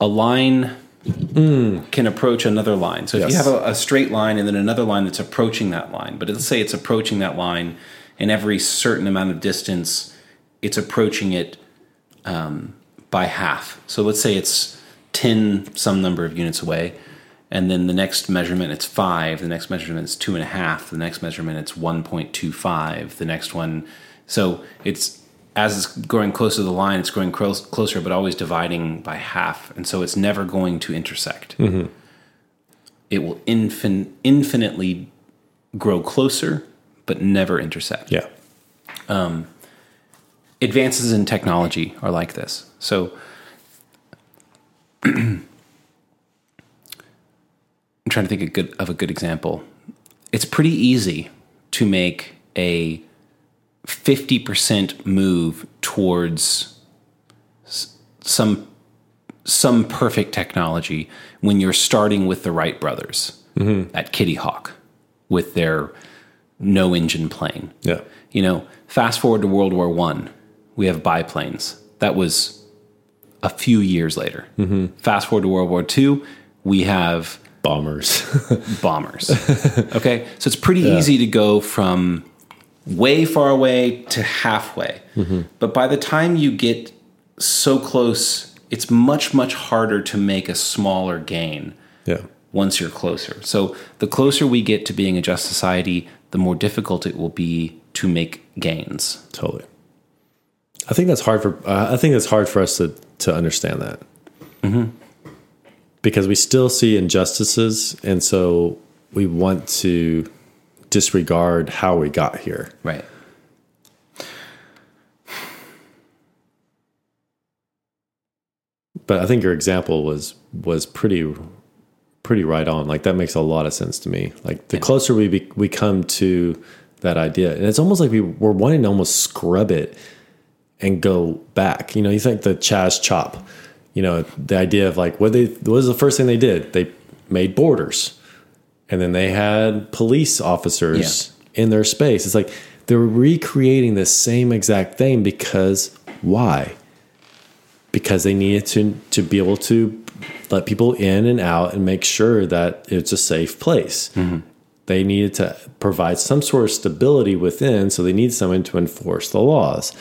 Speaker 2: a line can approach another line. So if you have a, a straight line and then another line that's approaching that line, but let's say it's approaching that line, and every certain amount of distance, it's approaching it um, by half. So let's say it's 10 some number of units away, and then the next measurement it's five, the next measurement it's two and a half, the next measurement it's 1.25, the next one. So it's as it's growing closer to the line, it's growing close, closer, but always dividing by half. And so it's never going to intersect. Mm-hmm. It will infin- infinitely grow closer, but never intersect
Speaker 3: Yeah.
Speaker 2: Um, advances in technology are like this. So I'm trying to think of, good, of a good example. It's pretty easy to make a 50% move towards some some perfect technology when you're starting with the Wright brothers mm-hmm. at Kitty Hawk with their no engine plane.
Speaker 3: Yeah.
Speaker 2: You know, fast forward to World War One, we have biplanes. That was a few years later. Mm-hmm. Fast forward to World War Two, we have
Speaker 3: Bombers.
Speaker 2: bombers. okay, so it's pretty easy to go from way far away to halfway. But by the time you get so close, it's much much harder to make a smaller gain
Speaker 3: yeah.
Speaker 2: once you're closer. So the closer we get to being a just society, the more difficult it will be to make gains.
Speaker 3: Totally. I think that's hard for. Uh, I think it's hard for us to to understand that because we still see injustices, and so we want to disregard how we got here.
Speaker 2: Right.
Speaker 3: But I think your example was was pretty pretty right on. Like that makes a lot of sense to me. Like the closer we be, we come to that idea, and it's almost like we we're wanting to almost scrub it and go back. You know, you think the CHAZ CHOP. You know, the idea of like what they what was the first thing they did? They made borders, and then they had police officers in their space. It's like they're recreating the same exact thing because why? because they needed to to be able to let people in and out and make sure that it's a safe place. Mm-hmm. They needed to provide some sort of stability within, so they need someone to enforce the laws.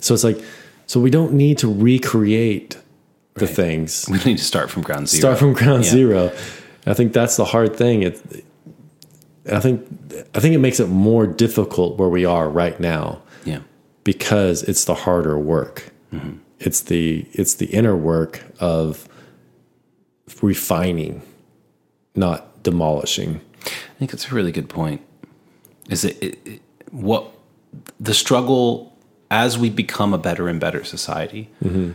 Speaker 3: So it's like, so we don't need to recreate the things.
Speaker 2: We need to start from ground zero.
Speaker 3: Start from ground
Speaker 2: Yeah.
Speaker 3: zero. I think that's the hard thing. It, I think I think it makes it more difficult where we are right now
Speaker 2: Yeah.
Speaker 3: because it's the harder work. Mm-hmm. It's the it's the inner work of refining, not demolishing.
Speaker 2: I think that's a really good point. Is it, it, it what the struggle as we become a better and better society? Mm-hmm.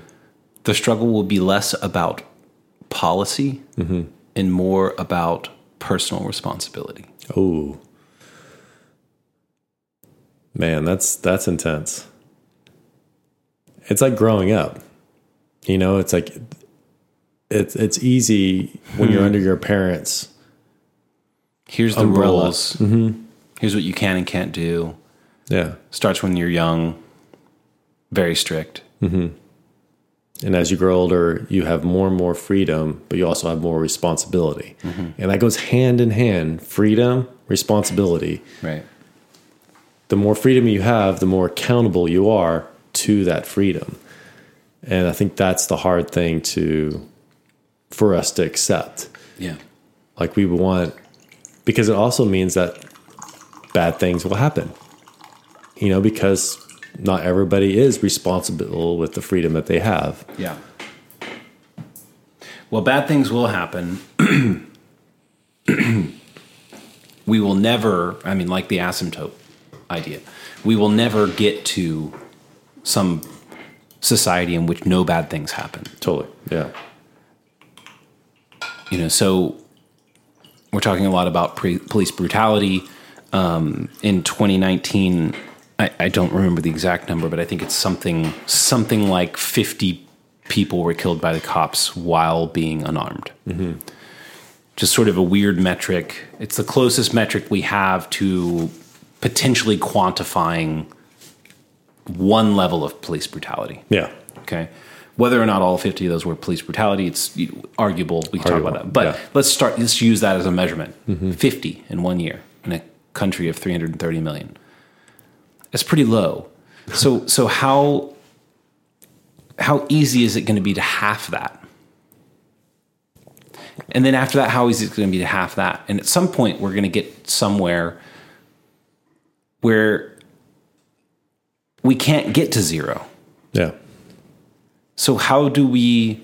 Speaker 2: The struggle will be less about policy mm-hmm. And more about personal responsibility.
Speaker 3: Oh, man, that's that's intense. It's like growing up. You know, it's like it's it's easy when you're hmm. under your parents.
Speaker 2: Here's the
Speaker 3: Umbrella.
Speaker 2: rules. Mm-hmm. Here's what you can and can't do.
Speaker 3: Yeah.
Speaker 2: Starts when you're young. Very strict. Mm-hmm.
Speaker 3: And as you grow older, you have more and more freedom, but you also have more responsibility. Mm-hmm. And that goes hand in hand freedom, responsibility.
Speaker 2: Right.
Speaker 3: The more freedom you have, the more accountable you are to that freedom. And I think that's the hard thing to for us to accept.
Speaker 2: Yeah.
Speaker 3: Like we want because it also means that bad things will happen. You know, because not everybody is responsible with the freedom that they have.
Speaker 2: Yeah. Well, bad things will happen. we will never, I mean, like the asymptote idea, we will never get to some society in which no bad things happen.
Speaker 3: Totally. Yeah.
Speaker 2: You know, so we're talking a lot about pre- police brutality. Um, in 2019, I, I don't remember the exact number, but I think it's something something like 50 people were killed by the cops while being unarmed. Mm-hmm. Just sort of a weird metric. It's the closest metric we have to potentially quantifying one level of police brutality.
Speaker 3: Yeah.
Speaker 2: Okay. Whether or not all 50 of those were police brutality, it's arguable. We can talk about that. But
Speaker 3: yeah.
Speaker 2: let's start, let's use that as a measurement mm-hmm. 50 in one year in a country of 330 million. That's pretty low. So, so how, how easy is it going to be to half that? And then after that, how easy is it going to be to half that? And at some point, we're going to get somewhere where we can't get to zero.
Speaker 3: Yeah.
Speaker 2: So how do we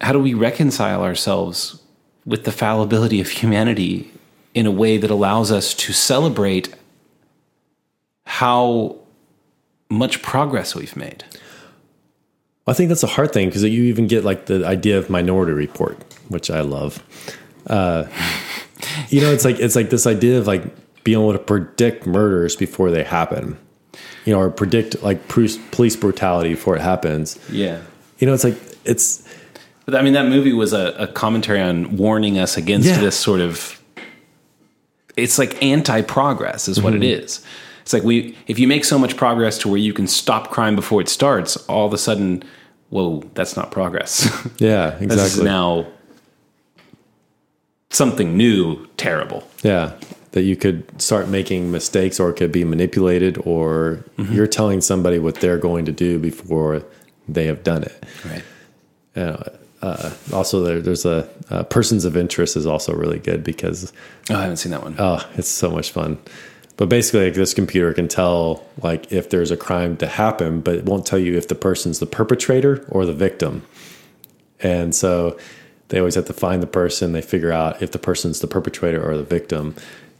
Speaker 2: how do we reconcile ourselves with the fallibility of humanity in a way that allows us to celebrate how much progress we've made?
Speaker 3: I think that's a hard thing because you even get like the idea of minority report, which I love. Uh, you know, it's like it's like this idea of like being able to predict murders before they happen. You know, or predict like police brutality before it happens.
Speaker 2: Yeah.
Speaker 3: You know, it's like it's
Speaker 2: But I mean that movie was a, a commentary on warning us against
Speaker 3: Yeah.
Speaker 2: this sort of it's like anti-progress is what it is. It's like we if you make so much progress to where you can stop crime before it starts, all of a sudden, whoa, that's not progress.
Speaker 3: yeah, Exactly.
Speaker 2: This is now something new, terrible.
Speaker 3: Yeah, that you could start making mistakes or it could be manipulated or you're telling somebody what they're going to do before they have done it.
Speaker 2: Right.
Speaker 3: Uh, uh, also there, there's a uh, persons of interest is also really good because
Speaker 2: Oh, I haven't seen that one.
Speaker 3: oh, it's so much fun. But basically, like this computer can tell like if there's a crime to happen, but it won't tell you if the person's the perpetrator or the victim. And so they always have to find the person. They figure out if the person's the perpetrator or the victim,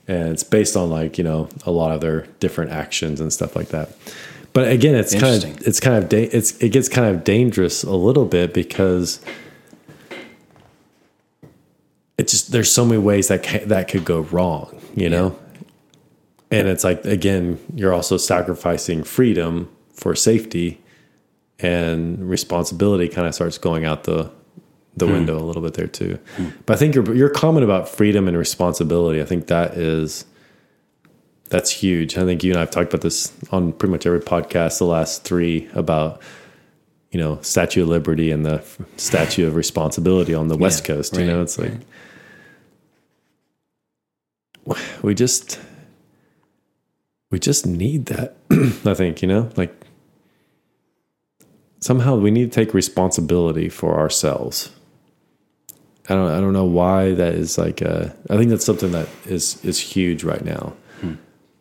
Speaker 3: and it's based on like you know a lot of their different actions and stuff like that. But again, it's kind of it's kind of da- it's it gets kind of dangerous a little bit because it just there's so many ways that ca- that could go wrong, you know. And it's like again, you're also sacrificing freedom for safety, and responsibility kind of starts going out the the hmm. window a little bit there too. Hmm. But I think your your comment about freedom and responsibility, I think that is that's huge. I think you and I have talked about this on pretty much every podcast, the last three about you know Statue of Liberty and the Statue of Responsibility on the West
Speaker 2: Yeah,
Speaker 3: Coast. you
Speaker 2: right,
Speaker 3: know, it's like we just we just need that. I think you know, like somehow we need to take responsibility for ourselves. I don't I don't know why that is like uh I think that's something that is is huge right now.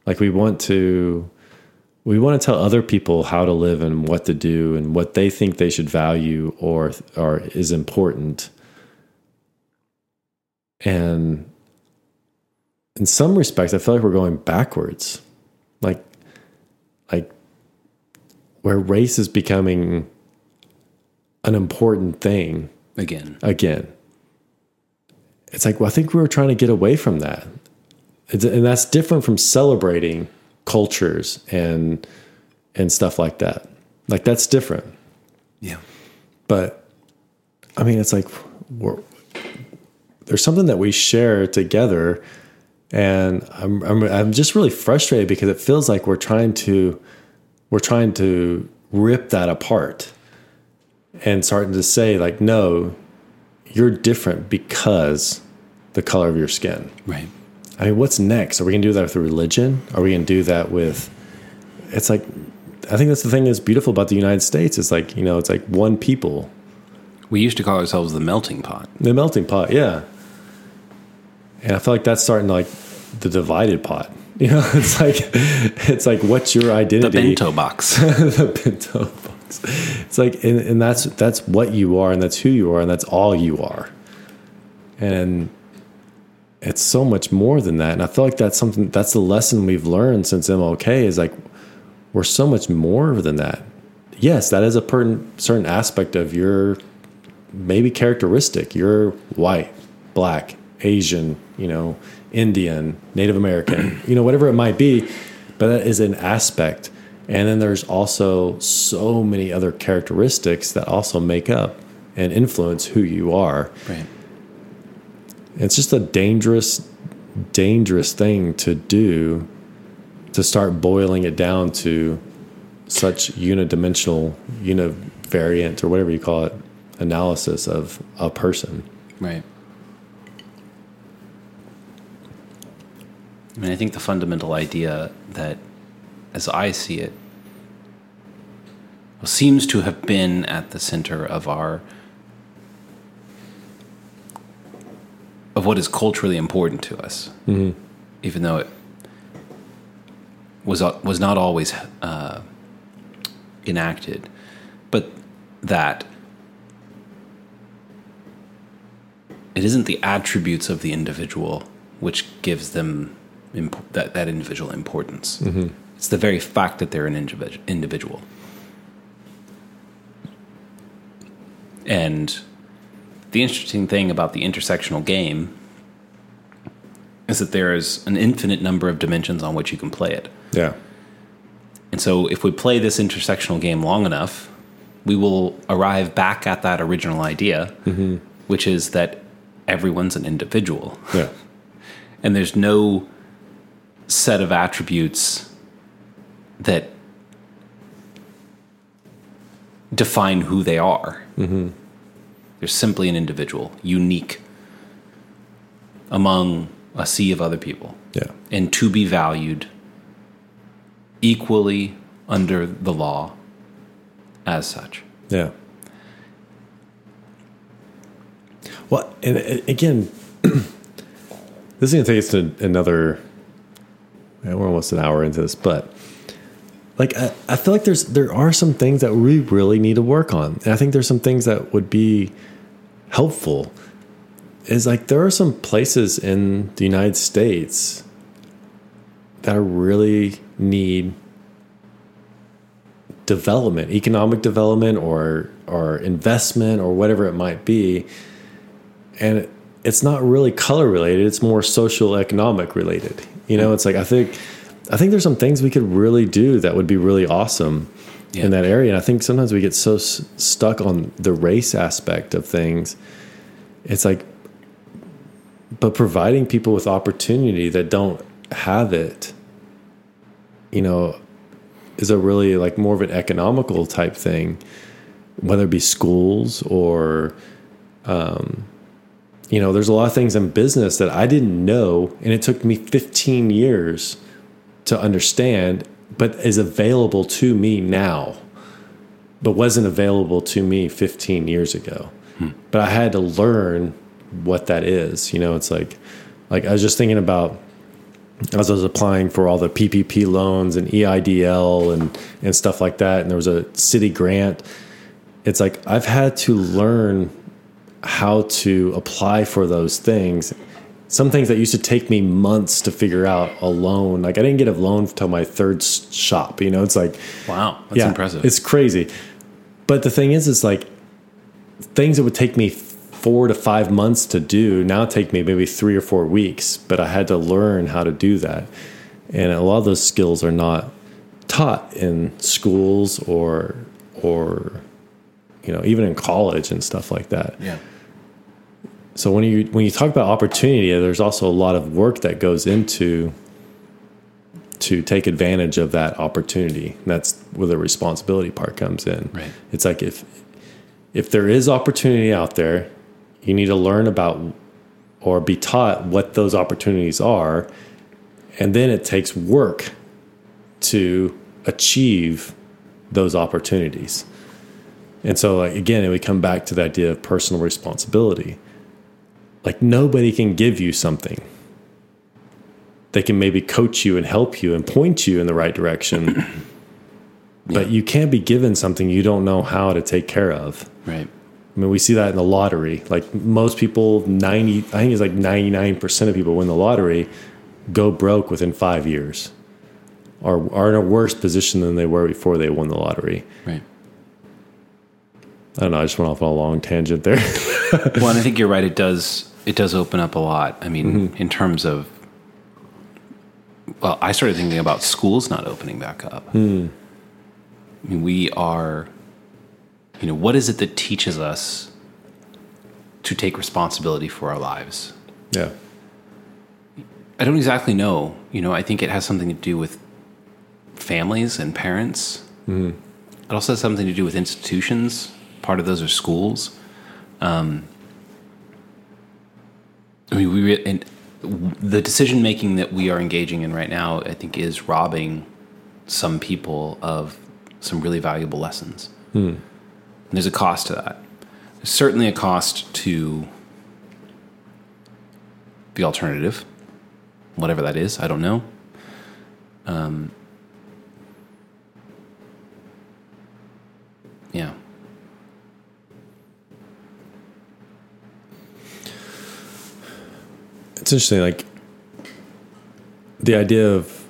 Speaker 3: Like we want to we want to tell other people how to live and what to do and what they think they should value or or is important. And in some respects I feel like we're going backwards. Like like where race is becoming an important thing
Speaker 2: Again,
Speaker 3: again. It's like, well, I think we were trying to get away from that. It's, and that's different from celebrating cultures and and stuff like that. Like that's different.
Speaker 2: yeah,
Speaker 3: But I mean, it's like we're, there's something that we share together, and I'm, I'm I'm just really frustrated because it feels like we're trying to we're trying to rip that apart and starting to say like, no, you're different because the color of your skin.
Speaker 2: right.
Speaker 3: I mean, what's next? Are we gonna do that with religion? Are we gonna do that with? It's like, I think that's the thing that's beautiful about the United States. It's like you know, it's like one people,
Speaker 2: We used to call ourselves the melting pot.
Speaker 3: the melting pot, yeah. And I feel like that's starting to like the divided pot. You know, it's like it's like what's your identity?
Speaker 2: The bento box.
Speaker 3: the bento box. It's like, and, and that's that's what you are, and that's who you are, and that's all you are. And it's so much more than that. And I feel like that's something that's the lesson we've learned since MLK is like we're so much more than that. Yes, that is a certain aspect of your maybe characteristic. You're white, black, Asian, you know, Indian, Native American, you know, whatever it might be, but that is an aspect. And then there's also so many other characteristics that also make up and influence who you are.
Speaker 2: right.
Speaker 3: It's just a dangerous, dangerous thing to do to start boiling it down to such unidimensional, univariant, or whatever you call it, analysis of a person.
Speaker 2: Right. I mean, I think the fundamental idea that, as I see it, seems to have been at the center of our of what is culturally important to us, even though it was was not always uh, enacted, but that it isn't the attributes of the individual which gives them imp- that, that individual importance. Mm-hmm. It's the very fact that they're an individ- individual. And the interesting thing about the intersectional game is that there is an infinite number of dimensions on which you can play it.
Speaker 3: Yeah.
Speaker 2: And so, if we play this intersectional game long enough, we will arrive back at that original idea, mm-hmm. which is that everyone's an individual.
Speaker 3: Yeah.
Speaker 2: And there's no set of attributes that define who they are. Mm-hmm. They're simply an individual, unique among a sea of other people
Speaker 3: Yeah.
Speaker 2: and to be valued equally under the law as such.
Speaker 3: Yeah. Well, and again, this is going to take us to another. We're almost an hour into this, but like I, I feel like there's there are some things that we really need to work on, and I think there's some things that would be helpful. Is like there are some places in the United States that really need development, economic development, or or investment, or whatever it might be, and it, it's not really color related. It's more social economic related. You know, it's like I think I think there's some things we could really do that would be really awesome
Speaker 2: Yeah.
Speaker 3: in that area. And I think sometimes we get so s- stuck on the race aspect of things. It's like, but providing people with opportunity that don't have it, you know, is a really like more of an economical type thing, whether it be schools or, um, you know, there's a lot of things in business that I didn't know, and it took me 15 years to understand, but is available to me now, but wasn't available to me 15 years ago. Hmm. But I had to learn what that is. You know, it's like, like I was just thinking about as I was applying for all the PPP loans and EIDL and and stuff like that, and there was a city grant. It's like I've had to learn how to apply for those things. Some things that used to take me months to figure out alone. Like I didn't get a loan until my third shop. You know, it's like
Speaker 2: Wow, that's
Speaker 3: yeah,
Speaker 2: impressive.
Speaker 3: It's crazy. But the thing is, it's like things that would take me four to five months to do now take me maybe three or four weeks. But I had to learn how to do that, and a lot of those skills are not taught in schools or or you know even in college and stuff like that.
Speaker 2: yeah.
Speaker 3: So when you when you talk about opportunity, there's also a lot of work that goes into to take advantage of that opportunity. And that's where the responsibility part comes in.
Speaker 2: Right.
Speaker 3: It's like if if there is opportunity out there, you need to learn about or be taught what those opportunities are, and then it takes work to achieve those opportunities. And so, like again, we come back to the idea of personal responsibility. Like nobody can give you something. They can maybe coach you and help you and point you in the right direction. But you can't be given something you don't know how to take care of.
Speaker 2: Right.
Speaker 3: I mean, we see that in the lottery. Like most people, 90, I think it's like 99% of people win the lottery go broke within five years or are in a worse position than they were before they won the lottery.
Speaker 2: Right.
Speaker 3: I don't know. I just went off on a long tangent there.
Speaker 2: well, and I think you're right. It does. It does open up a lot. I mean,
Speaker 3: Mm-hmm.
Speaker 2: in terms of, well, I started thinking about schools not opening back up.
Speaker 3: Hmm.
Speaker 2: I mean, we are, you know, what is it that teaches us to take responsibility for our lives?
Speaker 3: yeah.
Speaker 2: I don't exactly know. You know, I think it has something to do with families and parents.
Speaker 3: Mm-hmm.
Speaker 2: It also has something to do with institutions. Part of those are schools. Um, I mean, we re- and the decision making that we are engaging in right now, I think, is robbing some people of some really valuable lessons. And there's a cost to that. There's certainly a cost to the alternative, whatever that is. I don't know. Um, yeah.
Speaker 3: It's interesting. Like the idea of,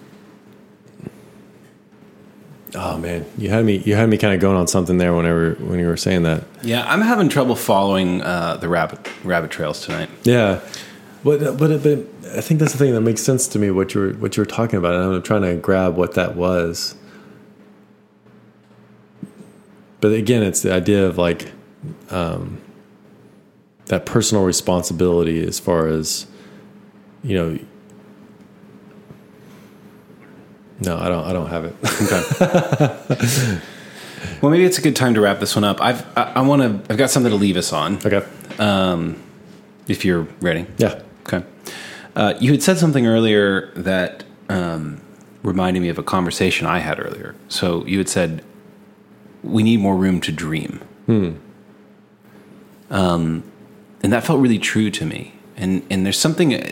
Speaker 3: oh man, you had me, you had me kind of going on something there whenever, when you were saying that.
Speaker 2: Yeah, I'm having trouble following uh, the rabbit rabbit trails tonight.
Speaker 3: Yeah, but but but I think that's the thing that makes sense to me. What you were what you were talking about, and I'm trying to grab what that was. But again, it's the idea of like um, that personal responsibility as far as you know. No, I don't. I don't have it.
Speaker 2: Okay. well, maybe it's a good time to wrap this one up. I've I, I want to. I've got something to leave us on.
Speaker 3: okay.
Speaker 2: Um, If you're ready.
Speaker 3: Yeah.
Speaker 2: Okay. Uh, you had said something earlier that um, reminded me of a conversation I had earlier. So you had said, we need more room to dream. Hmm. Um, and that felt really true to me. And and there's something. uh,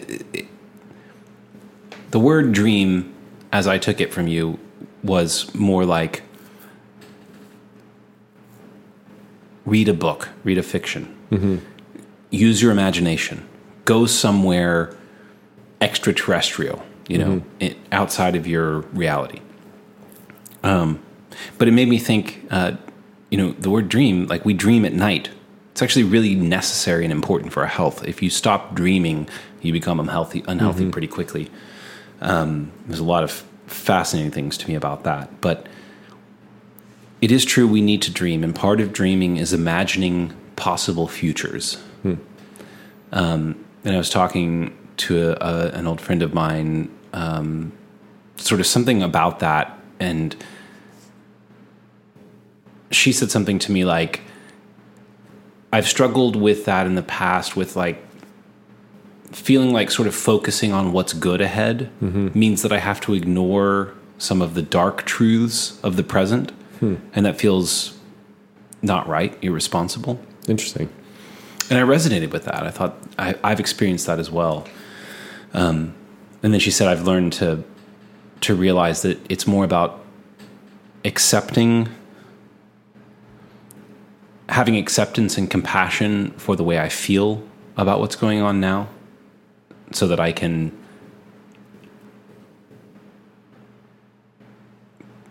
Speaker 2: The word dream, as I took it from you, was more like read a book, read a fiction, use your imagination, go somewhere extraterrestrial, you know, i outside of your reality. Um, but it made me think, uh, you know, the word dream, like we dream at night. It's actually really necessary and important for our health. If you stop dreaming, you become unhealthy, unhealthy pretty quickly. Um, there's a lot of fascinating things to me about that. But it is true we need to dream, and part of dreaming is imagining possible futures. Um, and I was talking to a, a, an old friend of mine, um, sort of something about that, and she said something to me like, I've struggled with that in the past with like feeling like sort of focusing on what's good ahead means that I have to ignore some of the dark truths of the present. And that feels not right, irresponsible.
Speaker 3: Interesting.
Speaker 2: And I resonated with that. I thought I, I've experienced that as well. Um, and then she said, I've learned to to realize that it's more about accepting, having acceptance and compassion for the way I feel about what's going on now, so that I can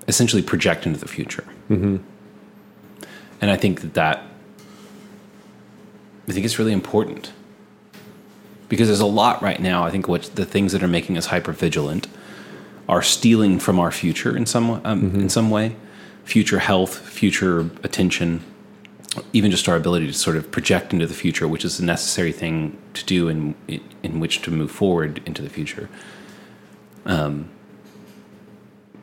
Speaker 2: essentially project into the future. Mm-hmm. And I think that that I think it's really important because there's a lot right now. I think what the things that are making us hyper vigilant are stealing from our future in some um, in some way, future health, future attention, even just our ability to sort of project into the future, which is a necessary thing to do in in which to move forward into the future. Um,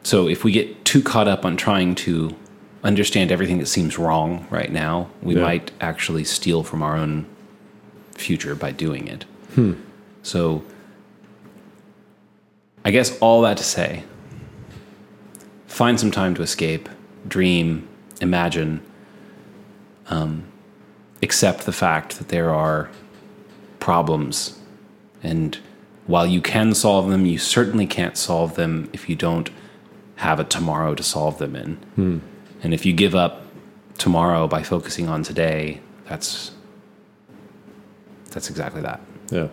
Speaker 2: so if we get too caught up on trying to understand everything that seems wrong right now, we
Speaker 3: Yeah.
Speaker 2: might actually steal from our own future by doing it. So, I guess all that to say, find some time to escape, dream, imagine, um, accept the fact that there are problems. And while you can solve them, you certainly can't solve them if you don't have a tomorrow to solve them in. And if you give up tomorrow by focusing on today, that's that's exactly that.
Speaker 3: Yeah.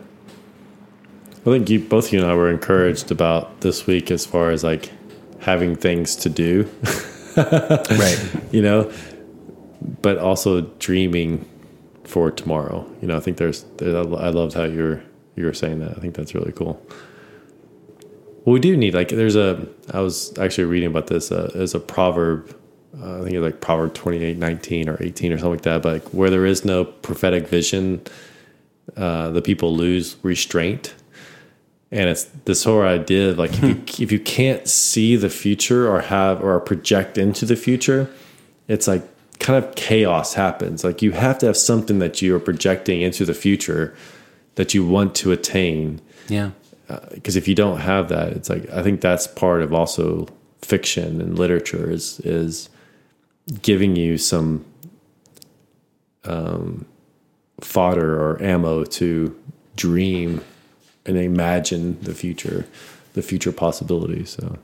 Speaker 3: I think you, both you and I were encouraged about this week as far as like having things to do,
Speaker 2: Right.
Speaker 3: you know, but also dreaming for tomorrow. You know, I think there's, there, I loved how you were, you were saying that. I think that's really cool. Well, we do need like there's a. I was actually reading about this. Uh, there's a proverb. Uh, I think it's like Proverb 28, 19 or 18 or something like that. But like, where there is no prophetic vision, uh, the people lose restraint. And it's this whole idea of like if you if you can't see the future or have or project into the future, it's like kind of chaos happens. Like you have to have something that you are projecting into the future that you want to attain
Speaker 2: Yeah.
Speaker 3: because if you don't have that, it's like I think that's part of also fiction and literature is is giving you some um, fodder or ammo to dream and imagine the future, the future possibilities. So,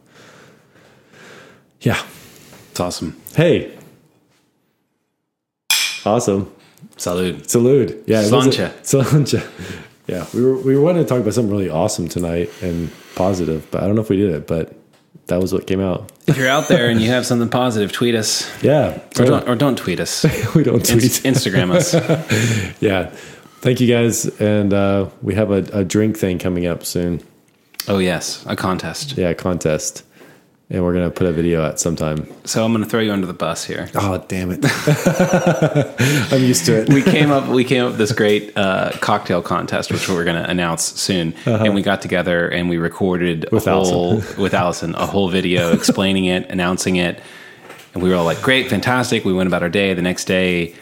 Speaker 3: yeah,
Speaker 2: It's awesome.
Speaker 3: hey, awesome.
Speaker 2: Salud.
Speaker 3: Salute. Yeah.
Speaker 2: Sláinte.
Speaker 3: Sláinte. Yeah. We were we wanted to talk about something really awesome tonight and positive, but I don't know if we did it, but that was what came out.
Speaker 2: If you're out there and you have something positive, tweet us.
Speaker 3: Yeah.
Speaker 2: Or don't, or don't tweet us.
Speaker 3: we don't tweet.
Speaker 2: Inst- Instagram us.
Speaker 3: yeah. Thank you guys. And uh, we have a, a drink thing coming up soon.
Speaker 2: Oh, yes. A contest.
Speaker 3: Yeah, a contest. And we're gonna put a video out sometime.
Speaker 2: So I'm to throw you under the bus here.
Speaker 3: Oh damn it. I'm used to it.
Speaker 2: we came up we came up with this great uh, cocktail contest which we're to announce soon and we got together and we recorded
Speaker 3: With
Speaker 2: a whole with Allison a whole video explaining it announcing it and we were all like great fantastic we went about our day the next day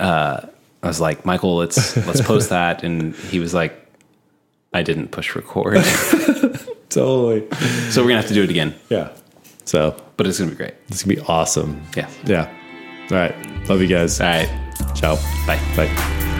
Speaker 2: uh, I was like Michael let's let's post that and he was like I didn't push record
Speaker 3: totally.
Speaker 2: so we're gonna have to do it again
Speaker 3: Yeah. So
Speaker 2: but it's gonna be great
Speaker 3: it's gonna be awesome.
Speaker 2: yeah
Speaker 3: Yeah. All right. Love you guys.
Speaker 2: all right
Speaker 3: Ciao.
Speaker 2: bye
Speaker 3: Bye.